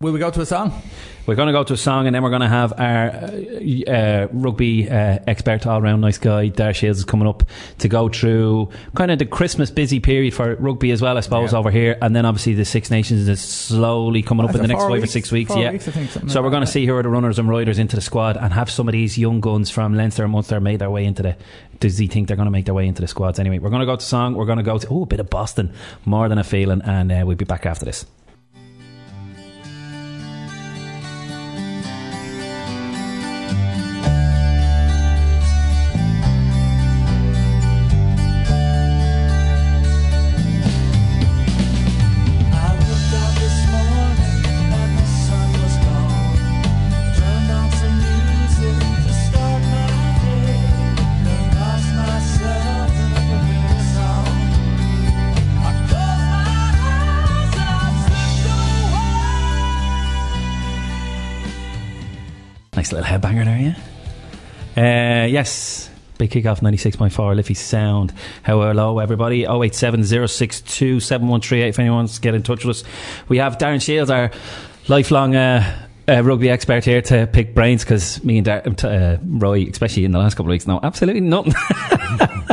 will we go to a song? We're going to go to a song, and then we're going to have our uh, uh, rugby uh, expert, all round nice guy, Dar Shiels, is coming up to go through kind of the Christmas busy period for rugby as well, I suppose, Yeah. over here. And then obviously the Six Nations is slowly coming up in the next five or six weeks. Yeah. weeks, think, so like we're going to see who are the runners and riders into the squad and have some of these young guns from Leinster and Munster made their way into the. Does he think they're going to make their way into the squads anyway? We're going to go to song. We're going to go to oh, a bit of Boston, more than a feeling, and uh, we'll be back after this. Nice little headbanger there, yeah? Uh, yes. Big kickoff 96.4 Liffey Sound. Hello, everybody. 087 062 7138 if anyone wants to get in touch with us. We have Darren Shiels, our lifelong uh, uh, rugby expert here to pick brains because me and Dar- uh, Roy, especially in the last couple of weeks, know absolutely nothing.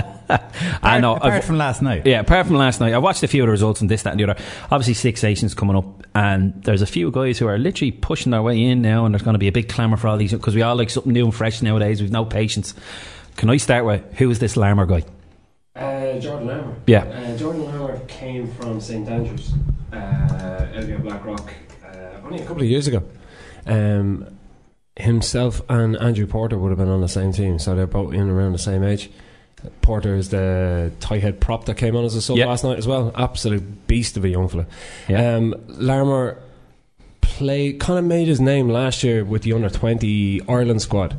I know. Apart I've- from last night. yeah, apart from last night, I watched a few of the results and this, that, and the other. Obviously, Six Nations coming up, and there's a few guys who are literally pushing their way in now, and there's going to be a big clamour for all these because we all like something new and fresh nowadays. We've no patience. Can I start with who is this Larmour guy? Uh, Jordan Larmour. Yeah. Uh, Jordan Larmour came from St Andrews, uh, Elgin Blackrock, uh, only a couple of years ago. Um, himself and Andrew Porter would have been on the same team, so they're both in around the same age. Porter is the tight head prop that came on as a sub Yeah. last night as well. Absolute beast of a young fella. Yeah. Um, Larmour play kind of made his name last year with the under 20 Ireland squad.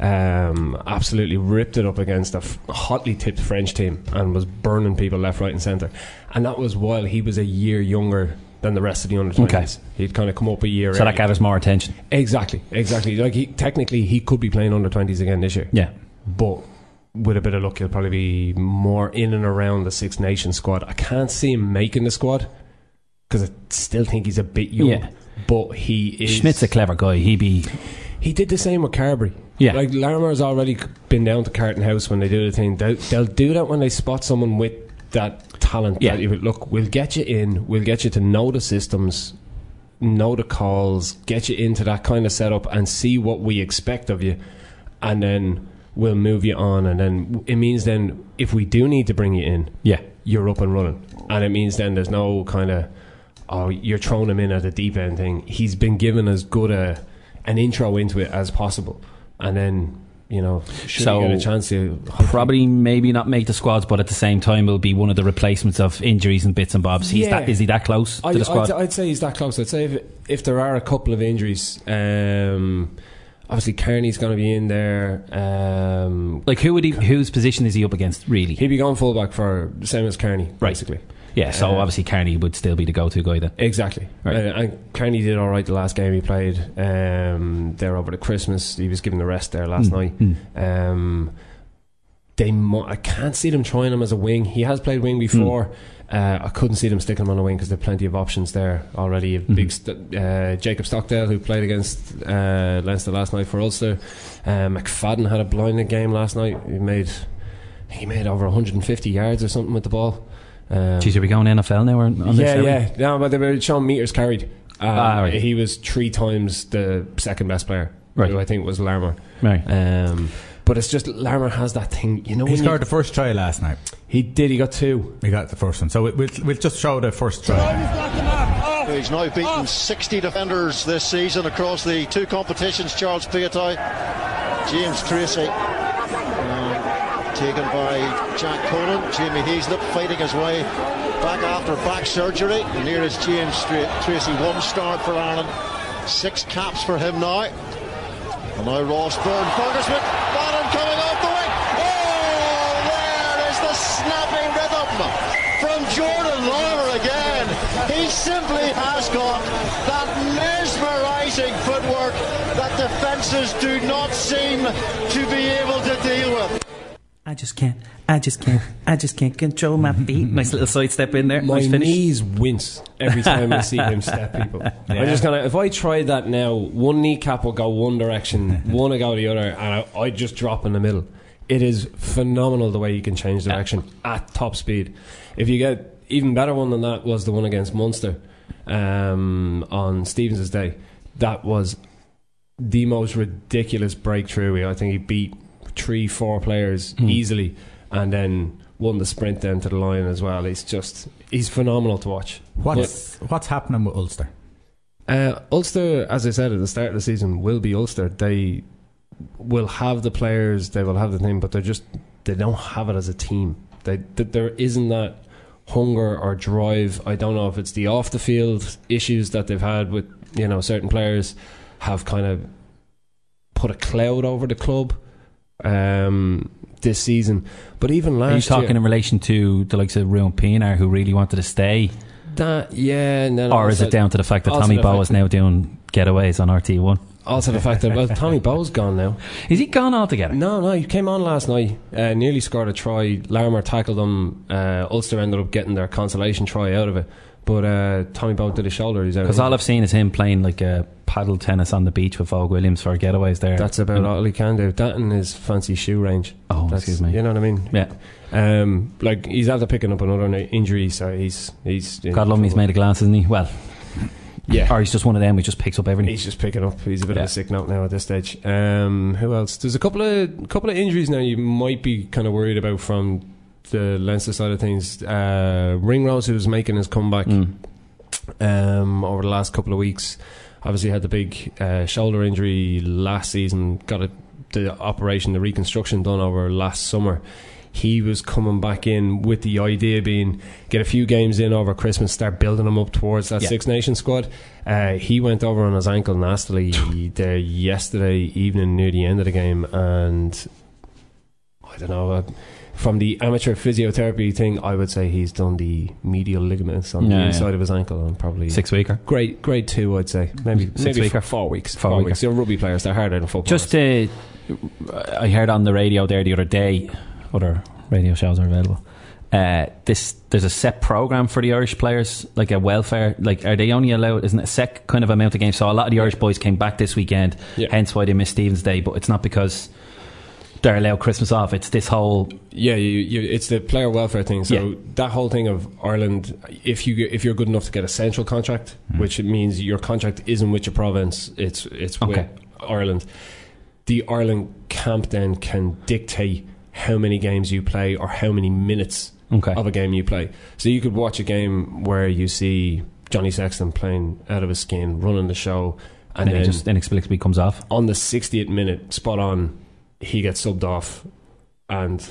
Um, absolutely ripped it up against a f- hotly tipped French team and was burning people left, right, and centre. And that was while he was a year younger than the rest of the under 20s. Okay. He'd kind of come up a year So that gave us more attention. Exactly, exactly. Like he technically he could be playing under 20s again this year. Yeah. But with a bit of luck, he'll probably be more in and around the Six Nations squad. I can't see him making the squad because I still think he's a bit young. Yeah. But he is. Schmidt's a clever guy. He be He did the same with Carbery. Yeah. Like Larmour's already been down to Carton House when they do the thing. They'll, they'll do that when they spot someone with that talent. Yeah. That you look, we'll get you in. We'll get you to know the systems, know the calls, get you into that kind of setup, and see what we expect of you, and then we'll move you on. And then it means then if we do need to bring you in, yeah. you're up and running. And it means then there's no kind of, oh, you're throwing him in at the deep end thing. He's been given as good a an intro into it as possible. And then you know, should so get a chance to probably maybe not make the squads, but at the same time it'll be one of the replacements of injuries and bits and bobs. He's Yeah. that is he that close I, to the squad? I'd, I'd say he's that close. I'd say if, if there are a couple of injuries, um, obviously Kearney's going to be in there. Um, like who would he? Whose position is he up against? Really? he'd be going fullback for the same as Kearney, basically. yeah. So Uh, obviously Kearney would still be the go-to guy then. Exactly. Right. Uh, and Kearney did all right the last game he played. Um, there over the Christmas, he was given the rest there last Mm, night. mm. Um, they, mo- I can't see them trying him as a wing. He has played wing before. Uh, I couldn't see them sticking him on the wing because there are plenty of options there already. You have Mhm. Big st- uh, Jacob Stockdale, who played against uh, Leinster last night for Ulster. Uh, McFadden had a blinding game last night. He made he made over 150 yards or something with the ball. Um, Geez, are we going NFL now? Or on this yeah, area? yeah. No, but they were showing meters carried. Um, Ah, right. He was three times the second best player, Right. who I think was Larmour. Right. Um, but it's just Larmour has that thing, you know. He scored you, the first try last night. he did. He got two. He got the first one. So we- we'll, we'll just show the first try. He's now beaten 60 defenders this season across the two competitions. Charles Piutau, James Tracy, um, taken by Jack Conan. Jamie Heaslip fighting his way back after back surgery. And here is James Tracy, one start for Ireland, six caps for him now. And now Ross Byrne, Ferguson, Bannon coming off the wing. Oh, there is the snappy rhythm from Jordan Larmour again. He simply has got that mesmerising footwork that defences do not seem to be able to deal with. I just can't. I just can't. I just can't control my feet. Nice little side step in there. My nice knees wince every time I see him step people. I just kind of, if I tried that now, one kneecap will go one direction, one will go the other, and I, I just drop in the middle. It is phenomenal the way you can change direction at top speed. If you get even better one than that was the one against Munster um, on Stevens' day. That was the most ridiculous breakthrough. I think he beat three, four players Hmm. easily, and then won the sprint then to the line as well. He's just he's phenomenal to watch. What's what's happening with Ulster? Uh, Ulster, as I said at the start of the season, will be Ulster. They will have the players, they will have the thing, but they're just they don't have it as a team. They th- there isn't that hunger or drive. I don't know if it's the off the field issues that they've had with you know certain players have kind of put a cloud over the club um, this season. But even last year. Are you talking year, in relation to the likes of Ruan Pienaar who really wanted to stay? that yeah, and then or is also- it down to the fact that Tommy Bowe is now doing getaways on RT1? Also, the fact that well, Tommy Bowe's gone now. Is he gone altogether? No, no, he came on last night. Uh, nearly scored a try. Larmour tackled him. Uh, Ulster ended up getting their consolation try out of it. But uh, Tommy Bowe did his shoulder. He's out. Because all I've seen is him playing like uh, paddle tennis on the beach with Vogue Williams for getaways there. That's about And- all he can do. That and his fancy shoe range. Oh, That's, excuse me. You know what I mean? Yeah. Um, like he's after picking up another injury, so he's he's. God love him, he's made of glass, isn't he? Well, Yeah. Or he's just one of them who just picks up everything. He's just picking up. He's a bit Yeah. of a sick note now at this stage. Um, who else? There's a couple of couple of injuries now. You might be kind of worried about from the Leinster side of things. Uh, Ringrose, was making his comeback Mm. um, over the last couple of weeks, obviously had the big uh, shoulder injury last season. Got a, the operation, the reconstruction done over last summer. He was coming back in with the idea being get a few games in over Christmas, start building him up towards that Yeah. Six Nation squad. Uh, he went over on his ankle nastily there yesterday evening near the end of the game, and I don't know. Uh, from the amateur physiotherapy thing, I would say he's done the medial ligaments on Yeah, the yeah. inside of his ankle, and probably Six weeker. Grade grade two, I'd say. Maybe Six maybe weeker. four weeks. Four Four, weeks. They're rugby players. They're harder than football. Just uh, I heard on the radio there the other day, other radio shows are available. Uh, this there's a set program for the Irish players, like a welfare. Like, are they only allowed? Isn't it a set kind of amount of games? So a lot of the Irish boys came back this weekend, Yeah. hence why they missed Stevens Day. But it's not because they're allowed Christmas off. It's this whole yeah, you, you, it's the player welfare thing. So Yeah. that whole thing of Ireland, if you if you're good enough to get a central contract, mm-hmm. which it means your contract isn't with your province, it's it's Okay. with Ireland. The Ireland camp then can dictate how many games you play or how many minutes Okay. of a game you play. So you could watch a game where you see Johnny Sexton playing out of his skin, running the show, and, and, then then he just inexplicably comes off. on the 60th minute, spot on, he gets subbed off, and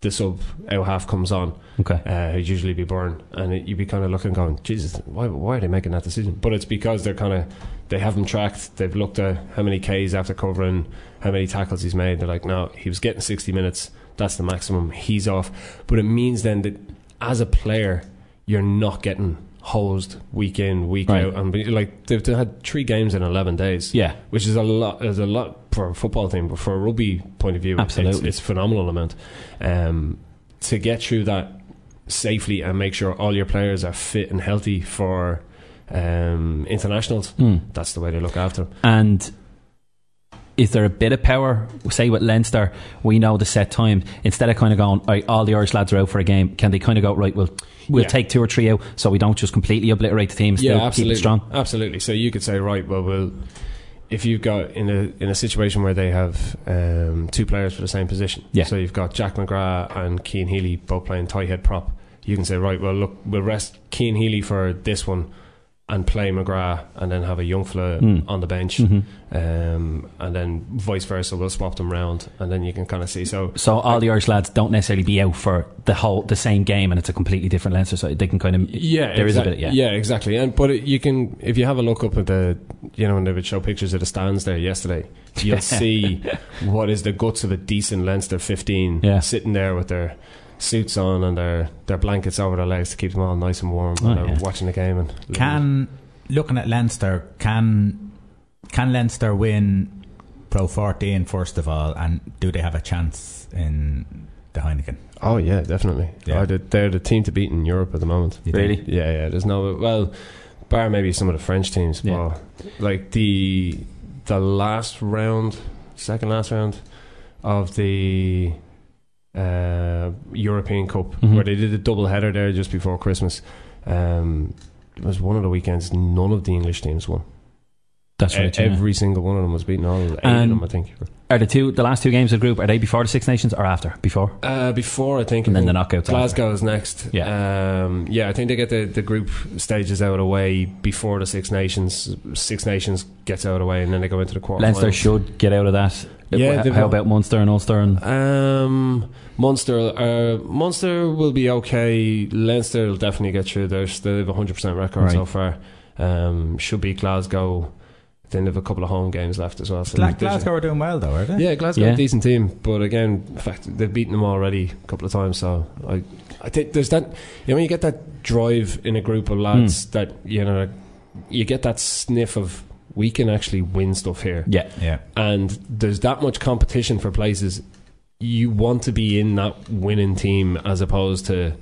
the sub out half comes on. Okay. Uh, it'd usually be Byrne, and it, you'd be kind of looking, going, Jesus, why, why are they making that decision? But it's because they're kind of they have him tracked. They've looked at how many Ks after covering, how many tackles he's made. They're like, no, he was getting sixty minutes. That's the maximum. He's off. But it means then that as a player, you're not getting hosed week in, week Right. out, and be- like they've, they've had three games in eleven days. Yeah. which is a lot. Is a lot for a football team, but for a rugby point of view, it's, Absolutely. it's a phenomenal amount. Um, to get through that safely and make sure all your players are fit and healthy for um, internationals. Mm. That's the way they look after them. And is there a bit of power? Say with Leinster, we know the set time. Instead of kind of going, right, all the Irish lads are out for a game, can they kind of go, right, we'll, we'll Yeah. take two or three out so we don't just completely obliterate the team, still yeah, keep absolutely, it strong? absolutely. So you could say, right, well, we'll if you've got in a in a situation where they have um, two players for the same position, Yeah. So you've got Jack McGrath and Cian Healy both playing tight head prop. You can say, right, well, look, we'll rest Cian Healy for this one. And play McGrath, and then have a young fella Mm. on the bench, Mhm. um, and then vice versa. We'll swap them round, and then you can kind of see. So So all the Irish lads don't necessarily be out for the whole the same game, and it's a completely different Leinster, so they can kind of Yeah, there is a bit, yeah, exactly. And but it, you can if you have a look up at the, you know, when they would show pictures of the stands there yesterday, you'll see what is the guts of a decent Leinster fifteen Yeah. sitting there with their suits on and their their blankets over their legs to keep them all nice and warm Oh, when they're yeah. watching the game. And Can looking at Leinster, can can Leinster win Pro 14 first of all, and do they have a chance in the Heineken? Oh yeah, definitely. Yeah. Oh, they're, they're the team to beat in Europe at the moment. You think? Really? Yeah, yeah. There's no well, bar maybe some of the French teams, Yeah. but like the the last round, second last round of the uh, European Cup, Mhm. where they did a double header there just before Christmas. Um, it was one of the weekends. None of the English teams won. that's E- right. yeah. Every single one of them was beaten. All eight of them, I think. Are the two the last two games of the group? Are they before the Six Nations or after? Before, Uh, before I think, and I then the think knockouts. after. Glasgow is next. Yeah. um, yeah. I think they get the, the group stages out of the way before the Six Nations. Six Nations gets out of the way, and then they go into the quarterfinals. Leinster should get out of that. Yeah, How- how about Munster and Ulster and Um, Munster, uh, Munster will be okay. Leinster will definitely get through. They're still have a hundred percent record Right. so far. Um, should be Glasgow. Then they have a couple of home games left as well. So Gla- Glasgow are doing well though, are they? Yeah, Glasgow Yeah. a decent team, but again, in fact, they've beaten them already a couple of times. So I, I think there's that. You know, when you get that drive in a group of lads, Hmm. that you know, you get that sniff of we can actually win stuff here, yeah, Yeah. and there's that much competition for places. You want to be in that winning team as opposed to.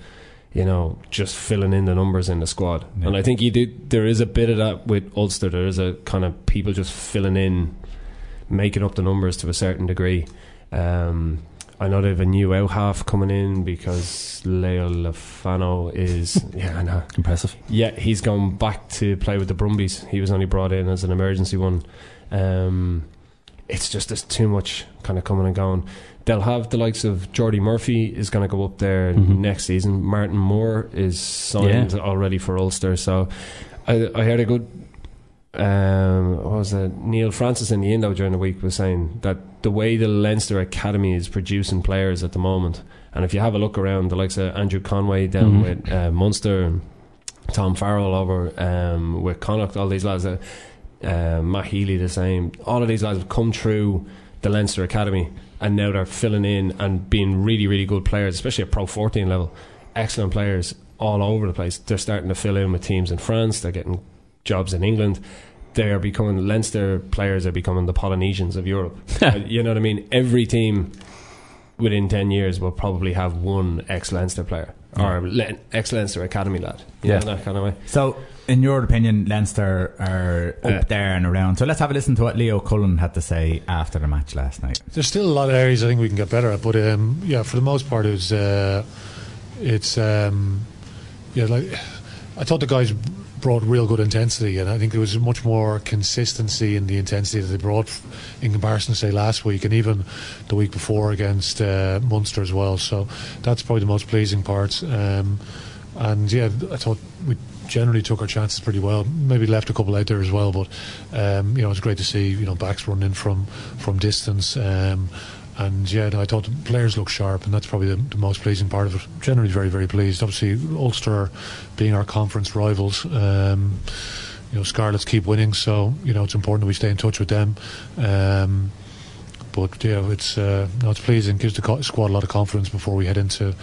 You know, just filling in the numbers in the squad, Yeah. and I think you do. There is a bit of that with Ulster. There is a kind of people just filling in making up the numbers to a certain degree. Um, I know they have a new out half coming in because Lealiifano is yeah, I know. impressive. Yeah, he's gone back to play with the Brumbies. He was only brought in as an emergency one. Um, it's just there's too much kind of coming and going. They'll have the likes of Jordi Murphy is going to go up there Mhm. next season. Martin Moore is signed Yeah. already for Ulster. So I, I heard a good. Um, what was that? Neil Francis in the Indo during the week was saying that the way the Leinster Academy is producing players at the moment, and if you have a look around, the likes of Andrew Conway down Mhm. with uh, Munster, and Tom Farrell over um, with Connacht, all these lads, uh, uh, Matt Healy the same. All of these lads have come through the Leinster Academy, and now they're filling in and being really, really good players, especially at Pro 14 level. Excellent players all over the place. They're starting to fill in with teams in France. They're getting jobs in England. They are becoming Leinster players are becoming the Polynesians of Europe. Uh, you know what I mean? Every team within ten years will probably have one ex Leinster player or Le- ex Leinster academy lad. You Yeah. know, that kind of way. So, in your opinion, Leinster are up Yeah. there and around. So let's have a listen to what Leo Cullen had to say after the match last night. There's still a lot of areas I think we can get better at, but um, yeah, for the most part, it was uh, it's um, yeah, like I thought the guys brought real good intensity, and I think there was much more consistency in the intensity that they brought in comparison to say last week and even the week before against uh, Munster as well. So that's probably the most pleasing part. Um, and yeah, I thought we generally took our chances pretty well. Maybe left a couple out there as well, but um, you know it's great to see you know backs running in from from distance. Um, And yeah, I thought the players looked sharp, and that's probably the, the most pleasing part of it. Generally, very, very pleased. Obviously, Ulster being our conference rivals, um, you know, Scarlets keep winning, so you know it's important that we stay in touch with them. Um, but yeah, it's uh, no, it's pleasing. Gives the squad a lot of confidence before we head into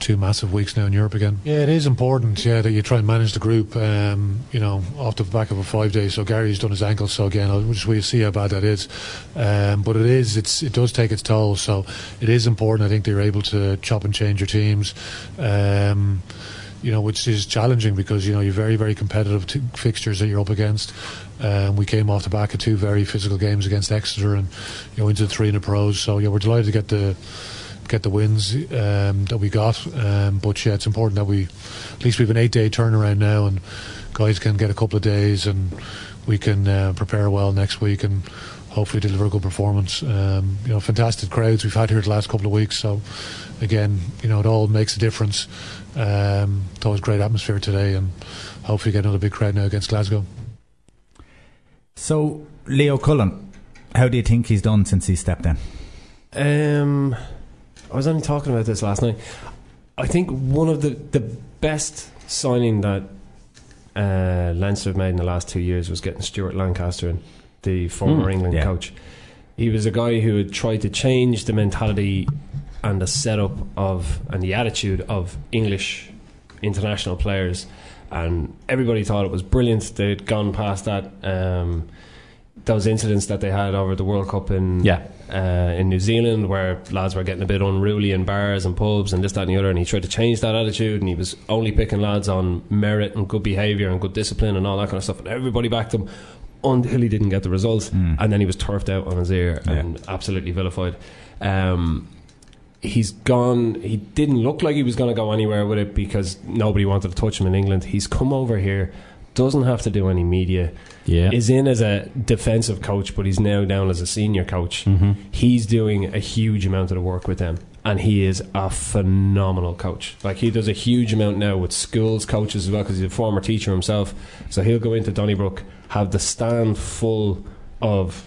two massive weeks now in Europe again. Yeah, it is important. Yeah, that you try and manage the group. Um, you know, off the back of a five days. So Gary's done his ankle. So again, I'll just we'll see how bad that is. Um, but it is. It's it does take its toll. So it is important. I think they're able to chop and change your teams. Um, you know, which is challenging because you know you're very, very competitive t- fixtures that you're up against. Um, we came off the back of two very physical games against Exeter and you know into three in the pros. So yeah, we're delighted to get the get the wins um, that we got. Um, but yeah, it's important that we at least we have an eight day turnaround now, and guys can get a couple of days, and we can uh, prepare well next week and hopefully deliver a good performance. Um, you know, fantastic crowds we've had here the last couple of weeks. So again, you know, it all makes a difference. Um, thought it was great atmosphere today, and hopefully get another big crowd now against Glasgow. So, Leo Cullen, how do you think he's done since he stepped in? Um, I was only talking about this last night. I think one of the, the best signing that uh, Leinster have made in the last two years was getting Stuart Lancaster in, the former Mm, England yeah. coach. He was a guy who had tried to change the mentality and the setup of and the attitude of English international players, and everybody thought it was brilliant. They'd gone past that. Um, those incidents that they had over the World Cup in Yeah. uh, in New Zealand, where lads were getting a bit unruly in bars and pubs and this, that, and the other, and he tried to change that attitude, and he was only picking lads on merit and good behaviour and good discipline and all that kind of stuff, and everybody backed him until he didn't get the results, and then he was turfed out on his ear and absolutely vilified. Um, he's gone. He didn't look like he was going to go anywhere with it because nobody wanted to touch him in England. He's come over here, doesn't have to do any media. Yeah. is in as a defensive coach, but he's now down as a senior coach. Mhm. He's doing a huge amount of the work with them. And he is a phenomenal coach. Like he does a huge amount now with schools coaches as well, because he's a former teacher himself. So he'll go into Donnybrook, have the stand full of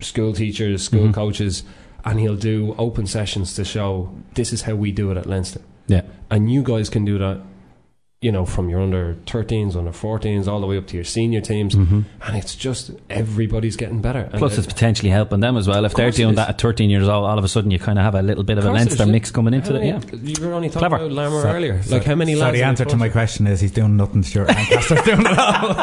school teachers, school Mhm. coaches, and he'll do open sessions to show this is how we do it at Leinster. Yeah. And you guys can do that, you know, from your under 13s, under 14s, all the way up to your senior teams. Mhm. And it's just everybody's getting better. And Plus, it's potentially helping them as well. If they're doing that at 13 years old, all of a sudden you kind of have a little bit of, a Leinster mix coming into it. Yeah. You were only talking Clever. about Larmour So- earlier. so- like how many So lads the answer to my question is he's doing nothing. Stuart Lancaster's doing it all.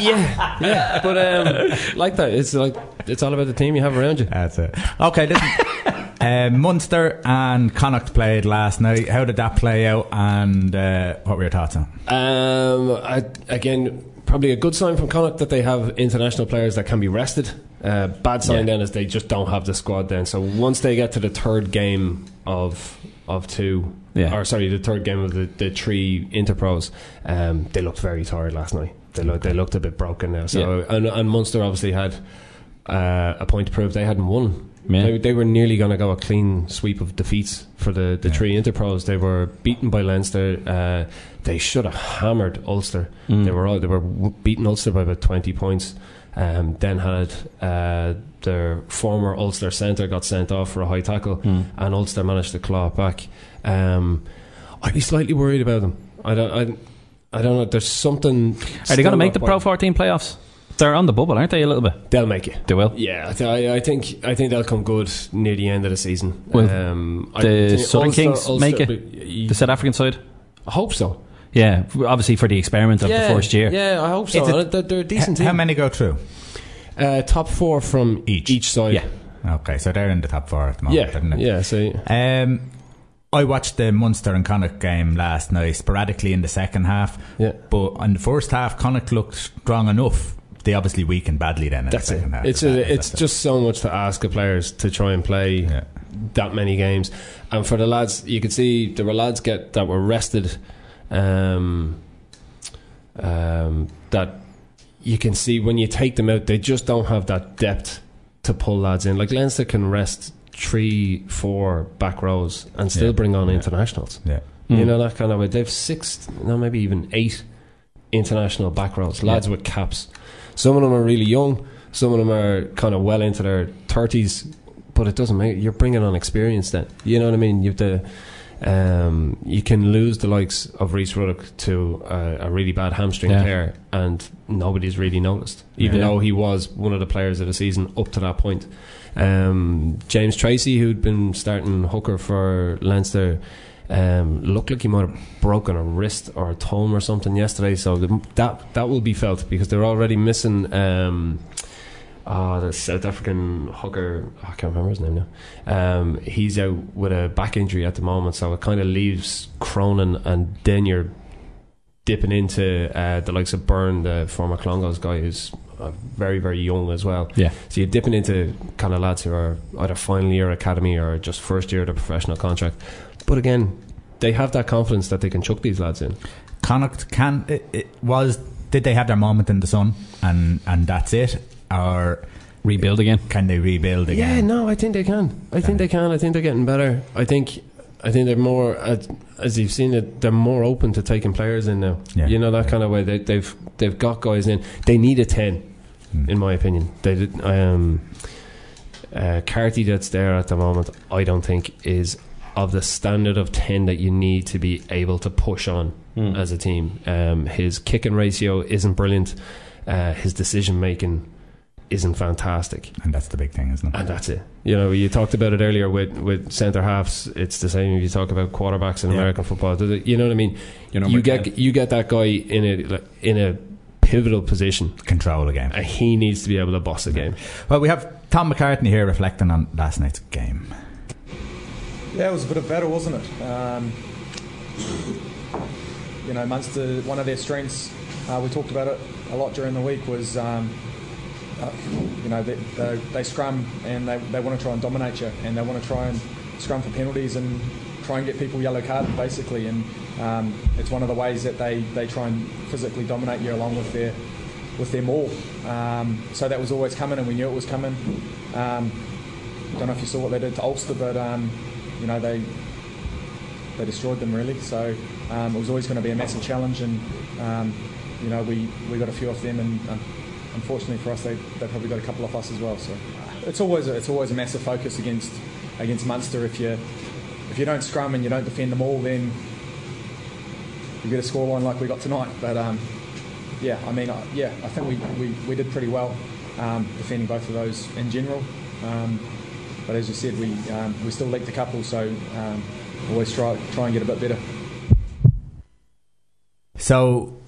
yeah, yeah. But um, like that, it's like it's all about the team you have around you. That's it. Okay, listen. uh, Munster and Connacht played last night. How did that play out, and uh, what were your thoughts on? Um, I, again, probably a good sign from Connacht that they have international players that can be rested. Uh, bad sign Yeah. then is they just don't have the squad then. So once they get to the third game of of two, Yeah. or sorry, the third game of the, the three interpros, um, they looked very tired last night. They looked they looked a bit broken now. So and, and Munster obviously had uh, a point to prove they hadn't won. Yeah. They, they were nearly going to go a clean sweep of defeats for the, the three interpros. They were beaten by Leinster. Uh, they should have hammered Ulster. Mm. They were all, they were beaten Ulster by about twenty points. Um, then had uh, their former Ulster centre got sent off for a high tackle, Mm. and Ulster managed to claw it back. Um, I'd be slightly worried about them. I don't. I, I don't know. There's something. Are they going to make the Pro 14 playoffs? They're on the bubble, aren't they? A little bit. They'll make it. They will. Yeah, I, I, I think I think they'll come good near the end of the season. Will um, the Southern Ulster- Kings Ulster- make it? y- The South African side. I hope so. Yeah, obviously for the experiment of yeah, the first year. Yeah, I hope so. Is it- they're, they're a decent H- How many go through? Uh, top four from Each. each side. Yeah. Okay, so they're in the top four at the moment, yeah, isn't it? yeah. So Um, I watched the Munster and Connacht game last night, sporadically in the second half. Yeah. But in the first half, Connacht looked strong enough. They obviously weakened badly then that's it. second half. It's That- it's that's it. just so much to ask of players to try and play Yeah. that many games, and for the lads, you could see there were lads get that were rested. Um, um, that you can see when you take them out, they just don't have that depth to pull lads in. Like Leinster can rest three, four back rows and still Yeah. bring on Yeah. internationals. Yeah. You Mm. know that kind of way. They've six, no, maybe even eight international back rows, lads with caps. Some of them are really young. Some of them are kind of well into their thirties, but it doesn't make you're bringing on experience. Then you know what I mean. You have to. Um, you can lose the likes of Rhys Ruddock to a, a really bad hamstring Yeah. tear, and nobody's really noticed, even Yeah. though he was one of the players of the season up to that point. Um, James Tracy, who'd been starting hooker for Leinster, um, looked like he might have broken a wrist or a thumb or something yesterday. So the, that that will be felt because they're already missing. Um, Ah, the South African hooker, I can't remember his name now. Um, he's out with a back injury at the moment, so it kind of leaves Cronin and then you're dipping into uh, the likes of Byrne, the former Clongowes guy, who's uh, very, very young as well. Yeah. So you're dipping into kind of lads who are either final year academy or just first year of the professional contract. But again, they have that confidence that they can chuck these lads in. Connacht can it, it was did they have their moment in the sun and and that's it or rebuild again? Can they rebuild again? Yeah, no, I think they can. I think they can. I think they're getting better. I think, I think they're more as, as you've seen it. They're more open to taking players in now. Yeah. You know that kind of way. They, they've they've got guys in. They need a ten, Hmm. in my opinion. They did. Um, uh, Carty that's there at the moment. I don't think is of the standard of ten that you need to be able to push on Hmm. as a team. Um, his kicking ratio isn't brilliant. Uh, his decision making isn't fantastic. And that's the big thing, isn't it? And that's it. You know, you talked about it earlier with, with centre halves. It's the same if you talk about quarterbacks in Yeah. American football. You know what I mean? Your number You get 10. you get that guy in a in a pivotal position, control again. and he needs to be able to boss a game. Well, we have Tom McCartney here reflecting on last night's game. Yeah, it was a bit of battle, wasn't it? Um, you know, Munster, one of their strengths, uh, we talked about it a lot during the week, was, um, uh, you know, they, they, they scrum and they, they want to try and dominate you and they want to try and scrum for penalties and try and get people yellow carded, basically. And um, it's one of the ways that they, they try and physically dominate you along with their with their maul. Um, so that was always coming, and we knew it was coming. Um, don't know if you saw what they did to Ulster, but um, you know they they destroyed them really. So um, it was always going to be a massive challenge, and um, you know we, we got a few off them, and um, unfortunately for us, they, they probably got a couple off us as well. So it's always a, it's always a massive focus against against Munster. If you if you don't scrum and you don't defend them all, then you get a scoreline like we got tonight. But um, yeah, I mean, yeah, I think we, we, we did pretty well um, defending both of those in general. But as you said, we um, we still leaked a couple, so um, always try try and get a bit better. So,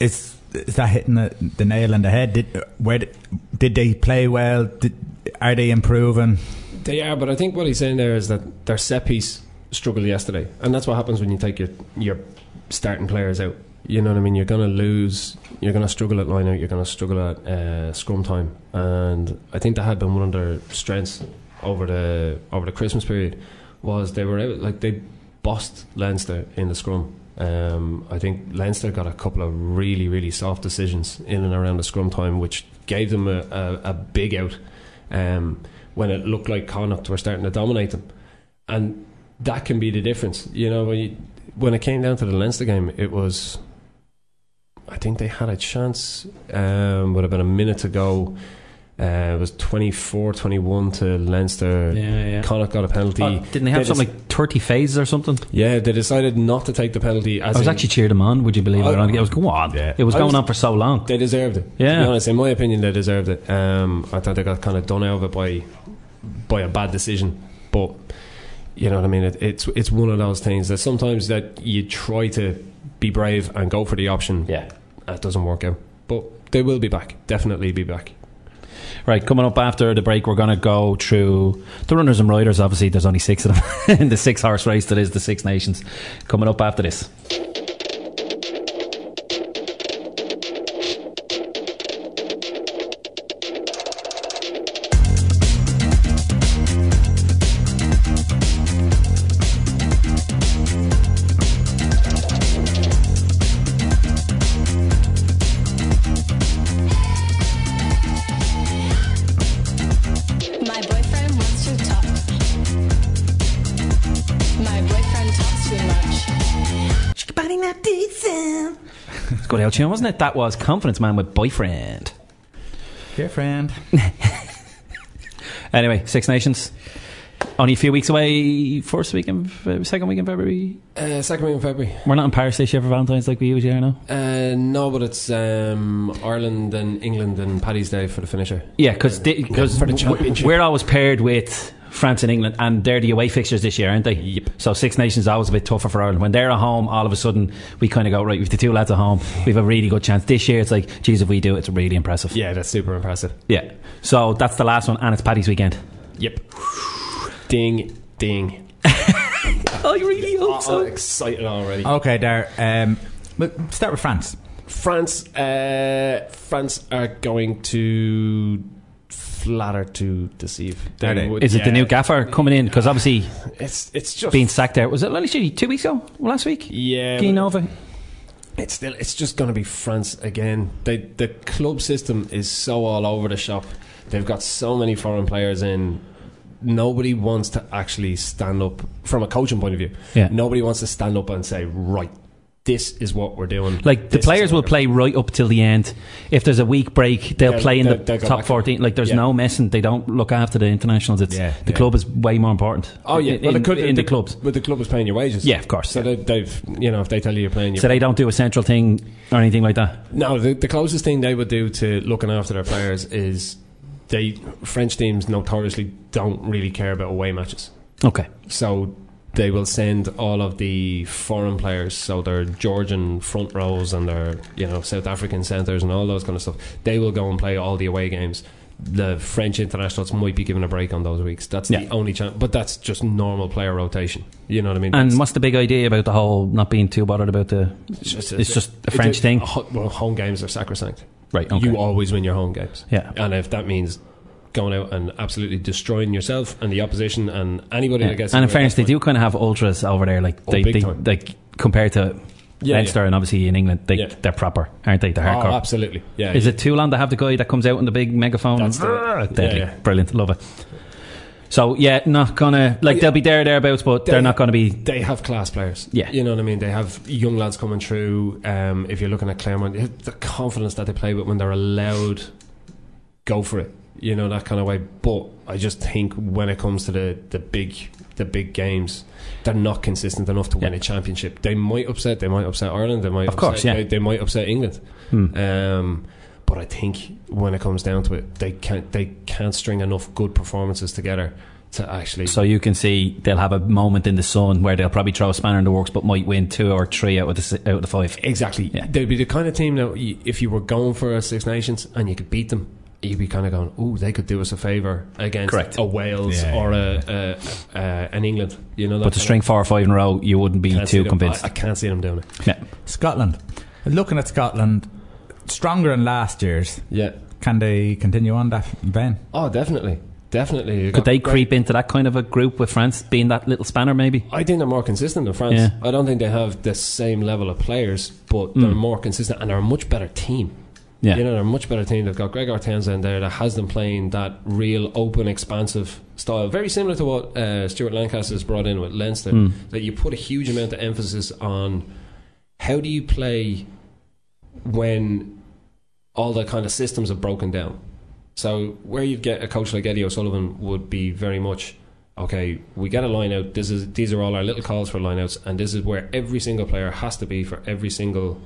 is is that hitting the, the nail on the head? Did where did, did they play well? Did, are they improving? They are, but I think what he's saying there is that their set piece struggled yesterday, and that's what happens when you take your your starting players out. You know what I mean? You're going to lose. You're going to struggle at line out. You're going to struggle at uh, scrum time, and I think that had been one of their strengths over the over the Christmas period. Was they were able, like they bossed Leinster in the scrum. Um, I think Leinster got a couple of really really soft decisions in and around the scrum time, which gave them a, a, a big out. Um, when it looked like Connacht were starting to dominate them, and that can be the difference. You know, when you, when it came down to the Leinster game, it was. I think they had a chance. Um, been a minute to go. Uh, it was 24-21 to Leinster. Yeah, yeah. Connacht got a penalty. Oh, didn't they have They something like 30 phases or something? Yeah, they decided not to take the penalty. As I was in- actually cheered them on, would you believe it? or I- not? Was, go on. Yeah. It was I going was- on for so long. They deserved it. To Yeah. be honest, in my opinion, they deserved it. Um, I thought they got kind of done out of it by by a bad decision, but you know what I mean. It, it's it's one of those things that sometimes that you try to be brave and go for the option. Yeah, it doesn't work out, but they will be back. Definitely be back. Right, coming up after the break, we're going to go through the runners and riders. Obviously, there's only six of them in the six horse race that is the Six Nations. Coming up after this. Tune, wasn't it? That was Confidence Man with Boyfriend. Dear friend. Anyway, Six Nations. Only a few weeks away. First week in Fe- second week in February. Uh, second week in February. We're not in Paris this year for Valentine's like we usually are now. Uh, no, but it's um, Ireland and England and Paddy's Day for the finisher. Yeah, because because for the we're always paired with France and England, and they're the away fixtures this year, aren't they? Yep. So Six Nations is always a bit tougher for Ireland. When they're at home, all of a sudden we kind of go right. With the two lads at home, we have a really good chance. This year, it's like, geez, if we do it, it's really impressive. Yeah, that's super impressive. Yeah. So that's the last one, and it's Paddy's weekend. Yep. Ding, ding. I really hope so. I'm excited already. Okay, there. Um, we'll start with France. France, uh, France are going to flatter to deceive. They? would- Is it the new gaffer coming in? Because obviously, It's it's just being sacked there was it literally two weeks ago, last week? Yeah, Guy but- Nova. It's still it's just going to be France again. They, the club system is so all over the shop. They've got so many foreign players in. Nobody wants to actually stand up from a coaching point of view. Yeah. Nobody wants to stand up and say, "Right, this is what we're doing." Like the This players will play right up till the end. If there's a week break, they'll They'll- play in they'll- the they'll top fourteen. Like there's Yeah. no messing. They don't look after the internationals. It's Yeah, the yeah. club is way more important. Oh yeah, in, well, the, in the, the clubs. but the club is paying your wages. Yeah, of course. So they, they've you know if they tell you you're playing, your So they don't do a central thing or anything like that. No, the, the closest thing they would do to looking after their players is they French teams notoriously don't really care about away matches. Okay. So they will send all of the foreign players, so their Georgian front rows and their you know South African centres and all those kind of stuff. They will go and play all the away games. The French internationals might be given a break on those weeks. That's the only chance, but that's just normal player rotation. You know what I mean? And That's- what's the big idea about the whole not being too bothered about the? It's just, It's just a French thing. Well, home games are sacrosanct. Right, okay. You always win your home games. Yeah. And if that means going out and absolutely destroying yourself and the opposition and anybody Yeah. that gets And in fairness, they do kind of have ultras over there. Like Oh, they, they like compared to Yeah, Leinster yeah. and obviously in England, they Yeah. they're proper, aren't they? They're Oh, absolutely. Yeah, Is it Toulon to have the guy that comes out in the big megaphone? That's the- Ah, brilliant, love it. So yeah, not gonna like they'll be there thereabouts, but they're not going to be. They have class players. Yeah. You know what I mean? They have young lads coming through. Um, if you're looking at Clermont, the confidence that they play with when they're allowed, go for it. You know, that kind of way. But I just think when it comes to the, the big the big games, they're not consistent enough to win a championship. They might upset. They might upset Ireland. They might. Of course, upset, yeah. They, they might upset England. Hmm. Um, but I think when it comes down to it, they can't they can't string enough good performances together to actually. So you can see they'll have a moment in the sun where they'll probably throw a spanner in the works, but might win two or three out of the out of the five. Exactly. They'd be the kind of team that if you were going for a Six Nations and you could beat them, you'd be kind of going, "Oh, they could do us a favour against Correct. a Wales Yeah, or a, a, a an England." You know, that But to string four or five in a row, you wouldn't be too convinced. I, I can't see them doing it. Yeah. Scotland. Looking at Scotland, stronger than last year's. Yeah. Can they continue on that vein? Oh, definitely, definitely. You Could they great- creep into that kind of a group with France being that little spanner, maybe? I think they're more consistent than France. Yeah. I don't think they have the same level of players, but they're Mm. more consistent and they're a much better team. Yeah. You know, they're a much better team. They've got Gregor Townsend there that has them playing that real open, expansive style. Very similar to what uh, Stuart Lancaster's brought in with Leinster. Mm. That you put a huge amount of emphasis on how do you play when all the kind of systems have broken down. So where you'd get a coach like Eddie O'Sullivan would be very much okay. We get a line out. This is these are all our little calls for lineouts, and this is where every single player has to be for every single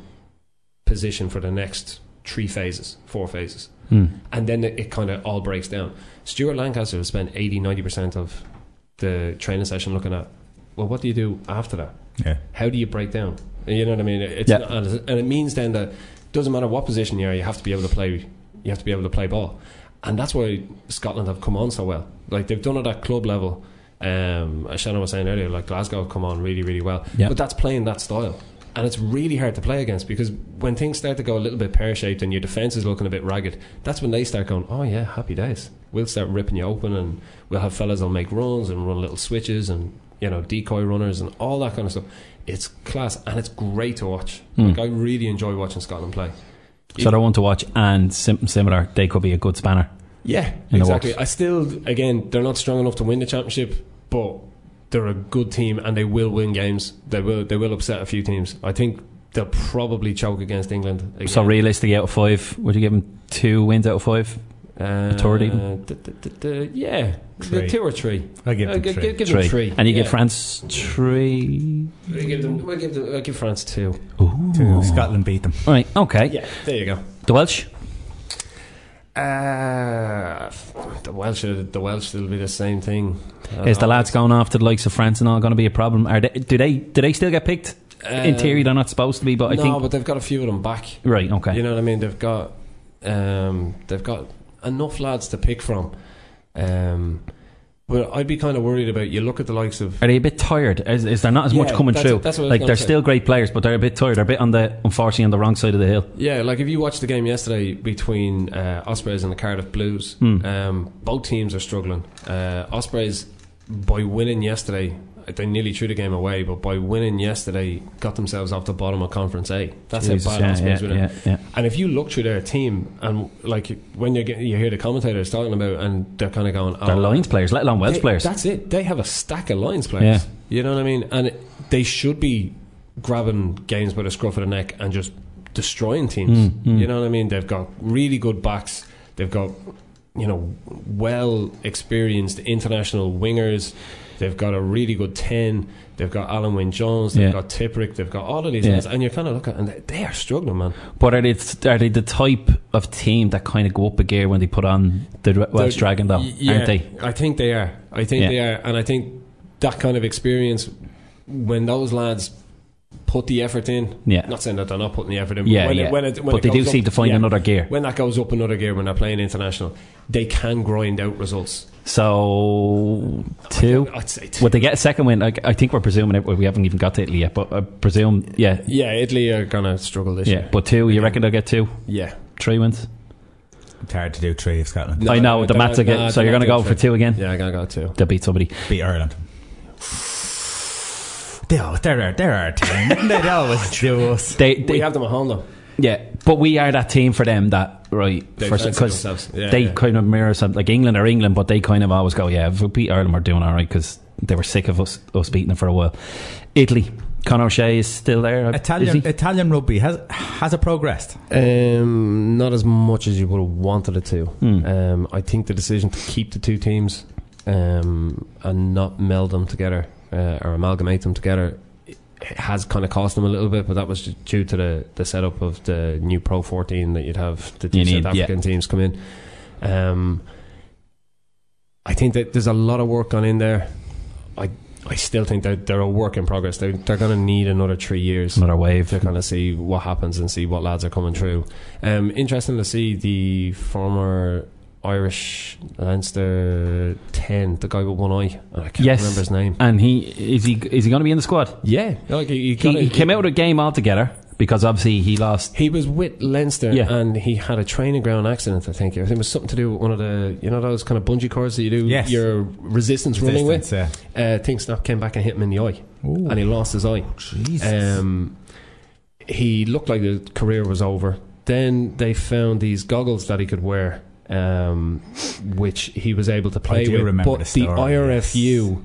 position for the next three phases, four phases, Hmm. and then it, it kind of all breaks down. Stuart Lancaster has spent 80 90 percent of the training session looking at well, what do you do after that? Yeah. How do you break down? You know what I mean? It's Yeah. not- and it means then that doesn't matter what position you are, you have to be able to play. You have to be able to play ball, and that's why Scotland have come on so well. Like they've done it at club level. Um, as Shannon was saying earlier, like Glasgow have come on really, really well. Yeah. But that's playing that style. And it's really hard to play against because when things start to go a little bit pear shaped and your defence is looking a bit ragged, that's when they start going, Oh yeah, happy days. We'll start ripping you open and we'll have fellas that'll make runs and run little switches and you know, decoy runners and all that kind of stuff. It's class and it's great to watch. Hmm. Like I really enjoy watching Scotland play. So they're one to watch, and sim- similar, they could be a good spanner. Yeah, exactly. I still, again, they're not strong enough to win the championship, but they're a good team and they will win games. They will, they will upset a few teams. I think they'll probably choke against England. Again. So realistically, out of five, would you give them two wins out of five? Uh, third even? d- d- d- d- yeah, Three. two or three. I give Uh, them gi- three. gi- give Three. them three. And you give France three. We give them. We give them. I give France two. Two. Scotland beat them. All right. okay. Yeah, there you go. The Welsh? Uh, the Welsh. The Welsh will be the same thing. Uh, Is the lads going off to the likes of France and all going to be a problem? Are they, do they do they still get picked? In Um, theory, they're not supposed to be, but I no, think but they've got a few of them back. right. Okay, You know what I mean? They've got um, they've got enough lads to pick from. Um, but I'd be kind of worried about. You look at the likes of are they a bit tired? Is, is there not as much coming that's- through? that's what I was like they're say. still great players, but they're a bit tired. They're a bit on the unfortunately on the wrong side of the hill. Yeah, like if you watched the game yesterday between uh, Ospreys and the Cardiff Blues, Hmm. um, both teams are struggling. Uh, Ospreys, by winning yesterday, they nearly threw the game away, but by winning yesterday, got themselves off the bottom of Conference A. That's Jesus, how bad yeah, yeah, yeah, yeah. And if you look through their team, and like when you get, you hear the commentators talking about, and they're kind of going, They're oh, Lions players, let alone Welsh they- players. That's it. They have a stack of Lions players. Yeah. You know what I mean? And it, they should be grabbing games by the scruff of the neck and just destroying teams. Mm, mm. You know what I mean? They've got really good backs. They've got you know well experienced international wingers. They've got a really good ten. They've got Alun Wyn Jones. They've Yeah. got Tipuric. They've got all of these Yeah. guys, and you're kind of looking, and they, they are struggling, man. But are they are they the type of team that kind of go up a gear when they put on the Welsh They're- Dragon, though, yeah, aren't they? I think they are. I think they are, and I think that kind of experience when those lads put the effort in. Yeah. Not saying that they're not putting the effort in. Yeah, when yeah. It, when it, when But they do goes seem to find yeah. another gear. When that goes up another gear when they're playing international, they can grind out results. So two. I'd say two. Would they get a second win? Like, I think we're presuming it, we haven't even got to Italy yet, but I presume, yeah, Yeah, Italy are gonna struggle this yeah. year. But two, you reckon they'll get two, Yeah. three wins? It's hard to do three of Scotland. I know the they're maths not- again. nah, so you're going to go doing for two again? Yeah, I'm gonna go two. They'll beat somebody. Beat Ireland. They always, they're, our- they're our team. they always do us. They, We have them at home though. Yeah, but we are that team for them that right for fancy because. Yeah, they yeah. kind of mirror something like England or England, but they kind of always go, yeah, if we beat Ireland, we're doing all right because they were sick of us us beating them for a while. Italy, Conor O'Shea is still there. Italian. Italian rugby has has it progressed? Um, not as much as you would have wanted it to. Hmm. Um, I think the decision to keep the two teams um, and not meld them together uh, or amalgamate them together it has kind of cost them a little bit, but that was due to the, the setup of the new Pro 14 that you'd have the two South yeah. African teams come in. Um, I think that there's a lot of work gone in there. I I still think that they're a work in progress. They're, they're going to need another three years Another wave. to kind of see what happens and see what lads are coming through. Um, interesting to see the former Irish Leinster ten, the guy with one eye. I can't Yes. remember his name. And he is he is he going to be in the squad? Yeah, like he, He, got he came out of the game altogether because obviously he lost. He was with Leinster Yeah. and he had a training ground accident. I think I think it was something to do with one of the you know those kind of bungee cords that you do Yes. your resistance, running with. Resistance, Uh, thing snap came back and hit him in the eye, Ooh. and he lost his eye. Jesus. Um, he looked like the career was over. Then they found these goggles that he could wear, um, which he was able to play do with. remember but the the, story, IRFU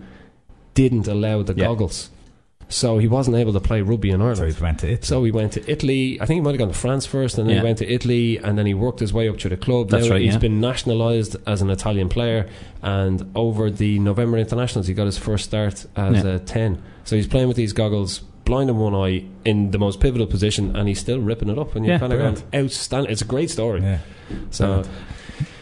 didn't allow the Yeah. goggles, so he wasn't able to play rugby in Ireland. so he went to it. So he went to Italy. I think he might have gone to France first, and then Yeah. he went to Italy, and then he worked his way up to the club. That's now right, He's yeah. been nationalised as an Italian player, and over the November internationals, he got his first start as Yeah. a ten. So he's playing with these goggles, blind in one eye, in the most pivotal position, and he's still ripping it up. And you're kind of going outstanding. It's a great story. Yeah. So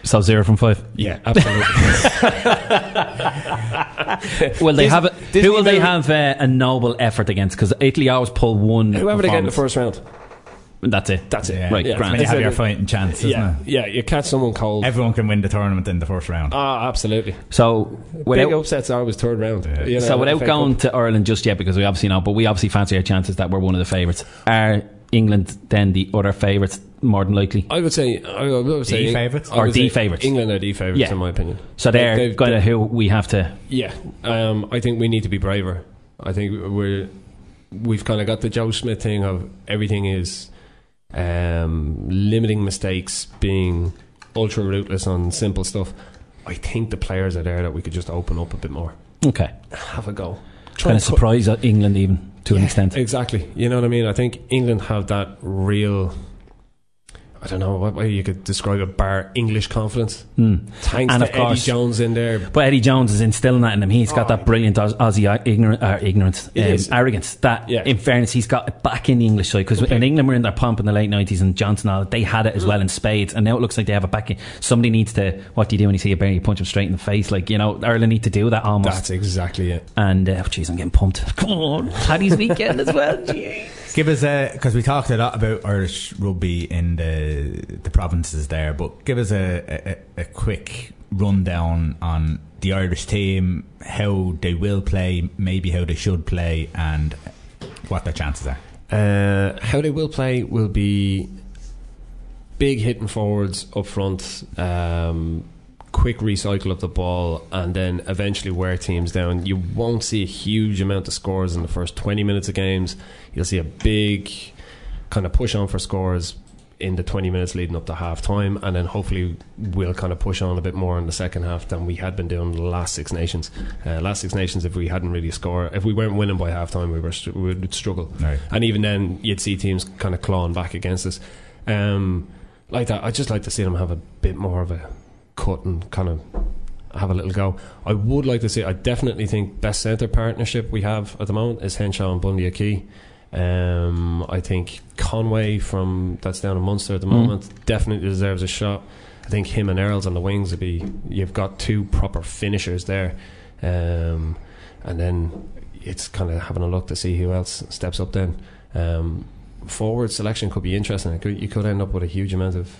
So zero from five. yeah, absolutely. Will they Dis- have it? Disney Who will they movie- have uh, a noble effort against? Because Italy always pull one. Whoever they get in the first round, That's it. that's it. Yeah. Right, That's grand. you have a- your fighting chance, isn't yeah, it? yeah. You catch someone cold. Everyone can win the tournament in the first round. Ah, absolutely. So Big without upsets are always third round. Yeah. You know, so without going Cup. to Ireland just yet, because we obviously know, but we obviously fancy our chances that we're one of the favourites. Are England then the other favourites more than likely? I would say, I would say, The favourites? Or the favourites? England are the favourites Yeah. in my opinion. So They- they're they've- kind of who we have to. Yeah, um, I think we need to be braver. I think we're we've kind of got the Joe Schmidt thing of everything is um, limiting mistakes, being ultra rootless on simple stuff. I think the players are there that we could just open up a bit more, Okay. have a go, Kind of surprise England even to an extent. Exactly. You know what I mean? I think England have that real. I don't know what way you could describe it. Bar English confidence. Mm. Thanks And to of course- Eddie Jones in there. But Eddie Jones is instilling that in him. He's got that brilliant Aus- Aussie ignorant, uh, ignorance, um, arrogance. That, in fairness, he's got it back in the English side because in England we're in their pomp in the late nineties, and Johnson, all they had it as well in spades, and now it looks like they have it back. in Somebody needs to. What do you do when you see a bear? You punch him straight in the face. Like you know, Ireland need to do that almost. That's exactly it. And uh, oh, jeez, I'm getting pumped. Come on, Paddy's weekend as well. Jeez. Give us a because we talked a lot about Irish rugby in the the provinces there, but give us a, a, a quick rundown on the Irish team, how they will play, maybe how they should play, and what their chances are. Uh, how they will play will be big hitting forwards up front, um, quick recycle of the ball, and then eventually wear teams down. You won't see a huge amount of scores in the first 20 minutes of games. You'll see a big kind of push on for scores in the 20 minutes leading up to half time, and then hopefully we'll kind of push on a bit more in the second half than we had been doing the last Six Nations. Uh, last Six Nations, if we hadn't really scored, if we weren't winning by half time, we, were, we would struggle. Right. And even then, you'd see teams kind of clawing back against us. Um, like that, I'd just like to see them have a bit more of a cut and kind of have a little go. I would like to see, I definitely think best centre partnership we have at the moment is Henshaw and Bundee Aki. Um, I think Conway from that's down in Munster at the Mm. moment definitely deserves a shot. I think him and Earls on the wings would be. You've got two proper finishers there, um, and then it's kind of having a look to see who else steps up. Then um, forward selection could be interesting. Could, you could end up with a huge amount of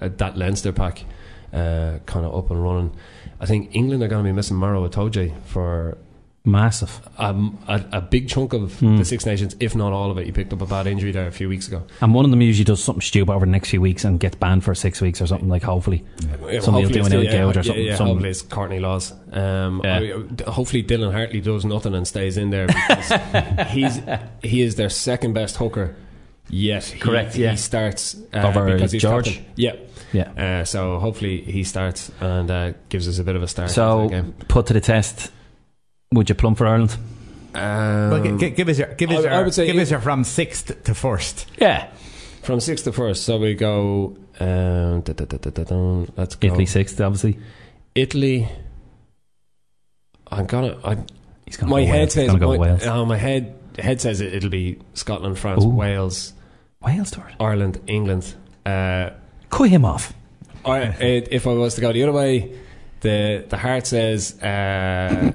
uh, that Leinster pack uh, kind of up and running. I think England are going to be missing Maro Itoje for Massive. um, a, a big chunk of Hmm. the Six Nations, if not all of it. He picked up a bad injury there a few weeks ago. And one of them usually does something stupid over the next few weeks and gets banned for six weeks or something. Like hopefully, Yeah, somebody will do an the- out yeah, or something. Yeah, some- hopefully it's Courtney Lawes. Um, Yeah. I- hopefully Dylan Hartley does nothing and stays in there because he's he is their second best hooker. Yet he, Correct, yeah. He starts uh, Over because he's George? captain. Yeah, Yeah. Uh, so hopefully he starts and uh, gives us a bit of a start. So game. put to the test. Would you plumb for Ireland? Um, Well, gi- gi- give us your give us I- your, I would say give if- us your from sixth to first. Yeah, from sixth to first. So we go. Um, da, da, da, da, da, da, let's go. Italy sixth, obviously. Italy. I'm gonna. I, He's gonna my go head Wales. Says. gonna go my, Wales. oh, my head head says it, it'll be Scotland, France, Ooh. Wales, Wales, Stuart. Ireland, England. Uh, Cut him off. I, it, if I was to go the other way, the the heart says. Uh,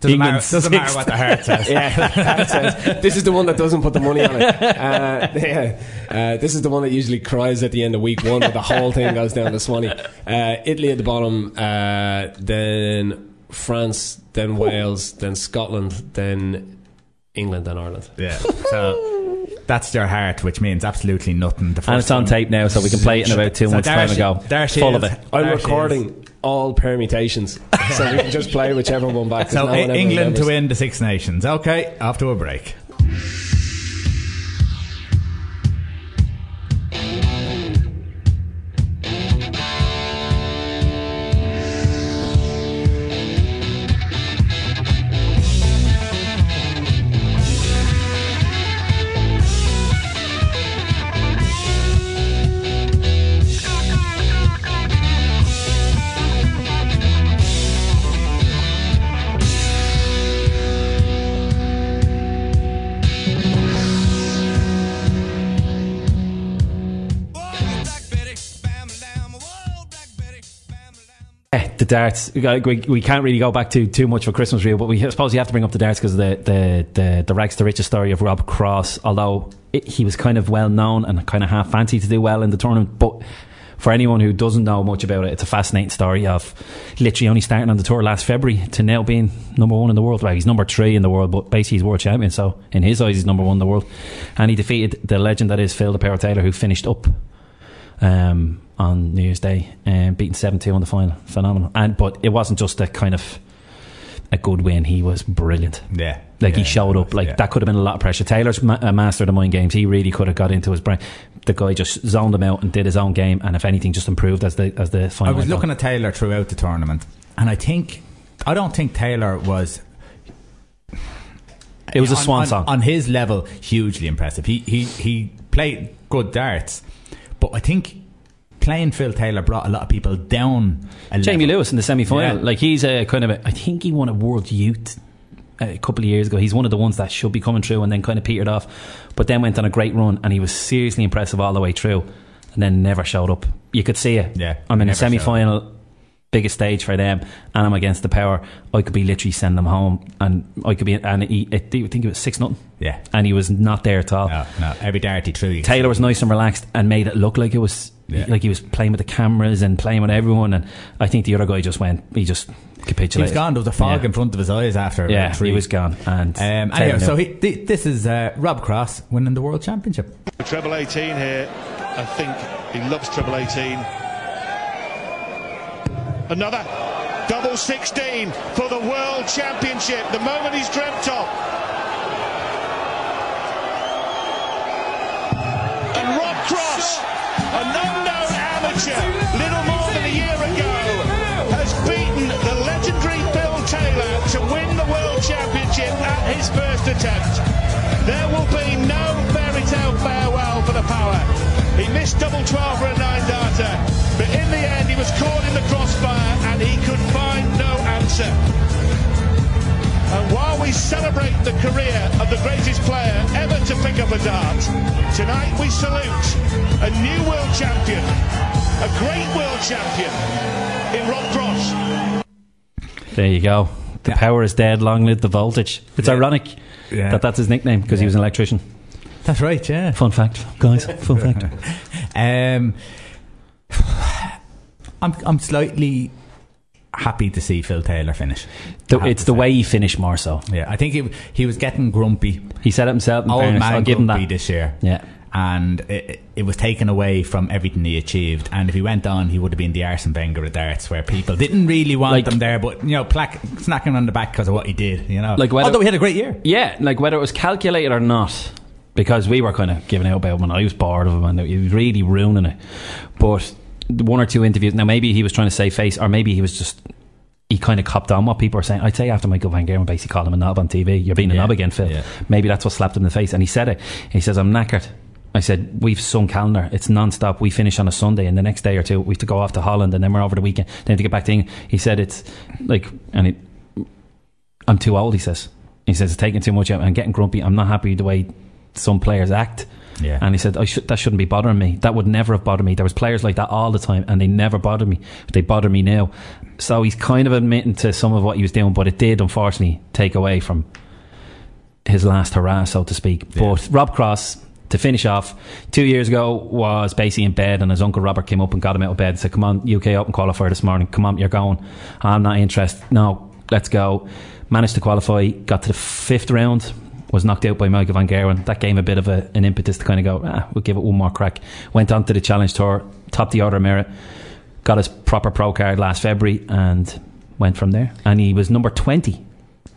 Doesn't matter, doesn't matter what the heart says. yeah, the heart says. This is the one that doesn't put the money on it. Uh, yeah, uh, this is the one that usually cries at the end of week one, but the whole thing goes down to Swanee. Uh, Italy at the bottom, uh, then France, then Wales, then Scotland, then England, then Ireland. Yeah. So that's your heart, which means absolutely nothing. The And it's on tape now, so we can play it in about two So months' there time she- ago. There she Full is. of it. I'm There recording all permutations, so we can just play whichever one back. 'cause So no one England to win the Six Nations. Okay, after a break. Darts. We, we, can't really go back to too much for Christmas reel, but we I suppose you have to bring up the darts because the, the the the rags to riches story of Rob Cross. Although it, he was kind of well known and kind of half fancy to do well in the tournament, but for anyone who doesn't know much about it, it's a fascinating story of literally only starting on the tour last February to now being number one in the world. Well, he's number three in the world, but basically he's world champion. So in his eyes, he's number one in the world, and he defeated the legend that is Phil the Power Taylor, who finished up um, on New Year's Day, um, beating seven two in the final. Phenomenal. And but it wasn't just a kind of a good win. He was brilliant. Yeah. Like he showed up. Like yeah. that could have been a lot of pressure. Taylor's ma- a master of the mind games. He really could have got into his brain. The guy just zoned him out and did his own game, and if anything, just improved as the as the final. I was on. looking at Taylor throughout the tournament, and I think I don't think Taylor was. It was a on- swan on- song. on his level. Hugely impressive. He he he played good darts, but I think playing Phil Taylor brought a lot of people down. A Jamie level. Lewis in the semi final. Yeah. Like he's a kind of a, I think he won a World Youth a couple of years ago. He's one of the ones that should be coming through and then kind of petered off, but then went on a great run and he was seriously impressive all the way through, and then never showed up. You could see it. Yeah, I'm in a semi final. Biggest stage for them, and I'm against the power. I could be literally send them home, and I could be. And he, I think it was six nothing. Yeah. and he was not there at all. No, no, every darty through. you Taylor was nice and relaxed and made it look like it was Yeah. like he was playing with the cameras and playing with everyone. And I think the other guy just went, he just capitulated. He was gone. There was a fog Yeah. in front of his eyes after. Yeah, about three. he was gone. And Um, anyway, so he, th- this is uh, Rob Cross winning the World Championship. Treble 18 here. I think he loves treble 18. Another double 16 for the World Championship. The moment he's dreamt of. And Rob Cross, an unknown amateur, little more than a year ago, has beaten the legendary Phil Taylor to win the World Championship at his first attempt. There will be no fairy tale farewell for the power. He missed double 12 for a nine darter, but in the end he was caught in the crossfire and he could find no answer. And while we celebrate the career of the greatest player ever to pick up a dart, tonight we salute a new world champion, a great world champion in Rob Cross. There you go. The power is dead. Long live the voltage. It's ironic Yeah. that that's his nickname because he was an electrician. That's right, yeah. Fun fact, guys. Fun fact. Um, I'm I'm slightly happy to see Phil Taylor finish. The- it's the say. way he finished more so. Yeah, I think he he was getting grumpy. He said it himself. Old fairness. man I'll give him grumpy that. this year. Yeah. And it, it was taken away from everything he achieved. And if he went on, he would have been the Arsene Wenger of darts, where people didn't really want Like- him there, but you know, plaque, smacking him on the back because of what he did. You know, Like whether- although he had a great year. Yeah, like whether it was calculated or not, because we were kind of giving out about him and I was bored of him and he was really ruining it. But one or two interviews, now maybe he was trying to save face or maybe he was just. He kind of copped on what people were saying. I'd say after Michael Van Gerwen basically called him a knob on TV. You're being a Yeah, knob again, Phil. yeah. Maybe that's what slapped him in the face. And he said it. He says, I'm knackered. I said, we've sun calendar. It's non-stop. We finish on a Sunday and the next day or two we have to go off to Holland and then we're over the weekend. Then to get back to England. He said it's like, and it, I'm too old, he says. He says it's taking too much out. I'm getting grumpy. I'm not happy the way some players act. Yeah. And he said, I should, that shouldn't be bothering me. That would never have bothered me. There was players like that all the time and they never bothered me. But they bother me now. So he's kind of admitting to some of what he was doing, but it did unfortunately take away from his last hurrah, so to speak. But Rob Cross, to finish off, two years ago was basically in bed, and his uncle Robert came up and got him out of bed and said, "Come on, UK Open qualifier this morning. Come on, you're going. I'm not interested. No, let's go." Managed to qualify, got to the fifth round. Was knocked out by Michael Van Gerwen. That gave him a bit of a, an impetus to kind of go, ah, we'll give it one more crack. Went on to the Challenge Tour, topped the order of merit, got his proper pro card last February, and went from there. And he was number 20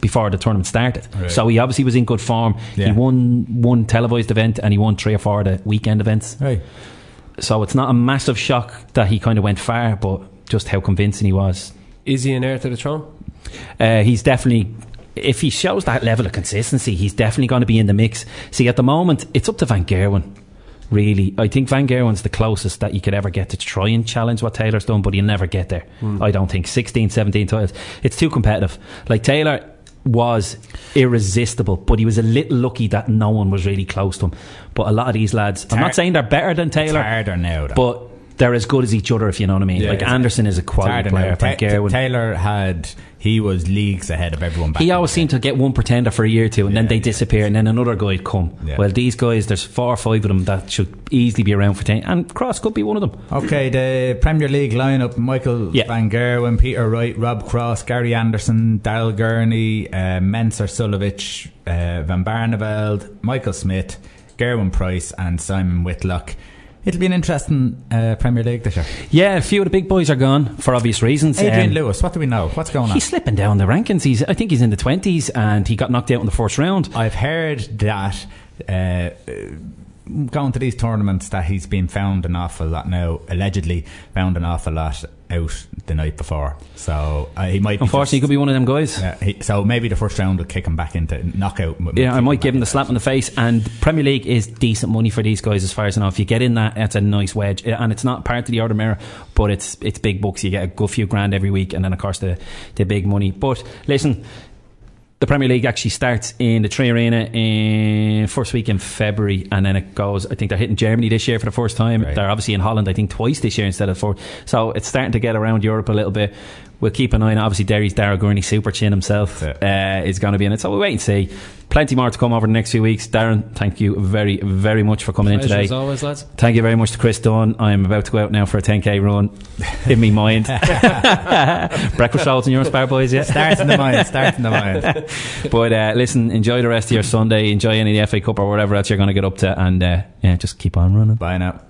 before the tournament started. Right. So he obviously was in good form. Yeah. He won one televised event and he won three or four of the weekend events. Right. So it's not a massive shock that he kind of went far, but just how convincing he was. Is he an heir to the throne? Uh, he's definitely. If he shows that level of consistency, he's definitely going to be in the mix. See, at the moment, it's up to Van Gerwen. Really, I think Van Gerwen's the closest that you could ever get to try and challenge what Taylor's done, but he'll never get there. Hmm. I don't think 16, 17 titles. It's too competitive. Like Taylor was irresistible, but he was a little lucky that no one was really close to him. But a lot of these lads, I'm not saying they're better than Taylor, harder now, though. but they're as good as each other, if you know what I mean. Yeah, like Anderson is a quality player. Ta-. Taylor had he was leagues ahead of everyone. Back He always seemed to get one pretender for a year or two, and then they disappear, and then another guy'd come. Yeah. Well, these guys, there's four or five of them that should easily be around for ten, and Cross could be one of them. Okay, the Premier League lineup: Michael Van Gerwen, Peter Wright, Rob Cross, Gary Anderson, Daryl Gurney, uh, Mensur Suljovic, uh, Van Barneveld, Michael Smith, Gerwyn Price, and Simon Whitlock. It'll be an interesting uh, Premier League this year. Yeah, a few of the big boys are gone for obvious reasons. Adrian Um, Lewis, what do we know? What's going on? He's slipping down the rankings. He's, I think he's in the twenties, and he got knocked out in the first round. I've heard that uh, going to these tournaments that he's been found an awful lot now, allegedly found an awful lot out the night before. So uh, he might. be Unfortunately, he could be one of them guys. Yeah, he, so maybe the first round will kick him back into knockout. Yeah, I might give him the slap in the face. And Premier League is decent money for these guys, as far as I know. If you get in that, that's a nice wedge, and it's not part of the order mirror, but it's it's big bucks. You get a good few grand every week, and then of course the the big money. But listen. The Premier League actually starts in the 3Arena in first week in February, and then it goes. I think they're hitting Germany this year for the first time. They're obviously in Holland, I think, twice this year instead of four. So it's starting to get around Europe a little bit. We'll keep an eye on. it. Obviously, Derry's Darragh Gurney, super chin himself, uh, is going to be in it. So we'll wait and see. Plenty more to come over the next few weeks. Darren, thank you very, very much for coming Pleasure in today. as always, lads. Thank you very much to Chris Dunne. I'm about to go out now for a 10k run. in me mind. Breakfast rolls in your spare boys, yeah? Starts in the mind, starts in the mind. but uh, listen, enjoy the rest of your Sunday. Enjoy any of the FA Cup or whatever else you're going to get up to. And uh, yeah, just keep on running. Bye now.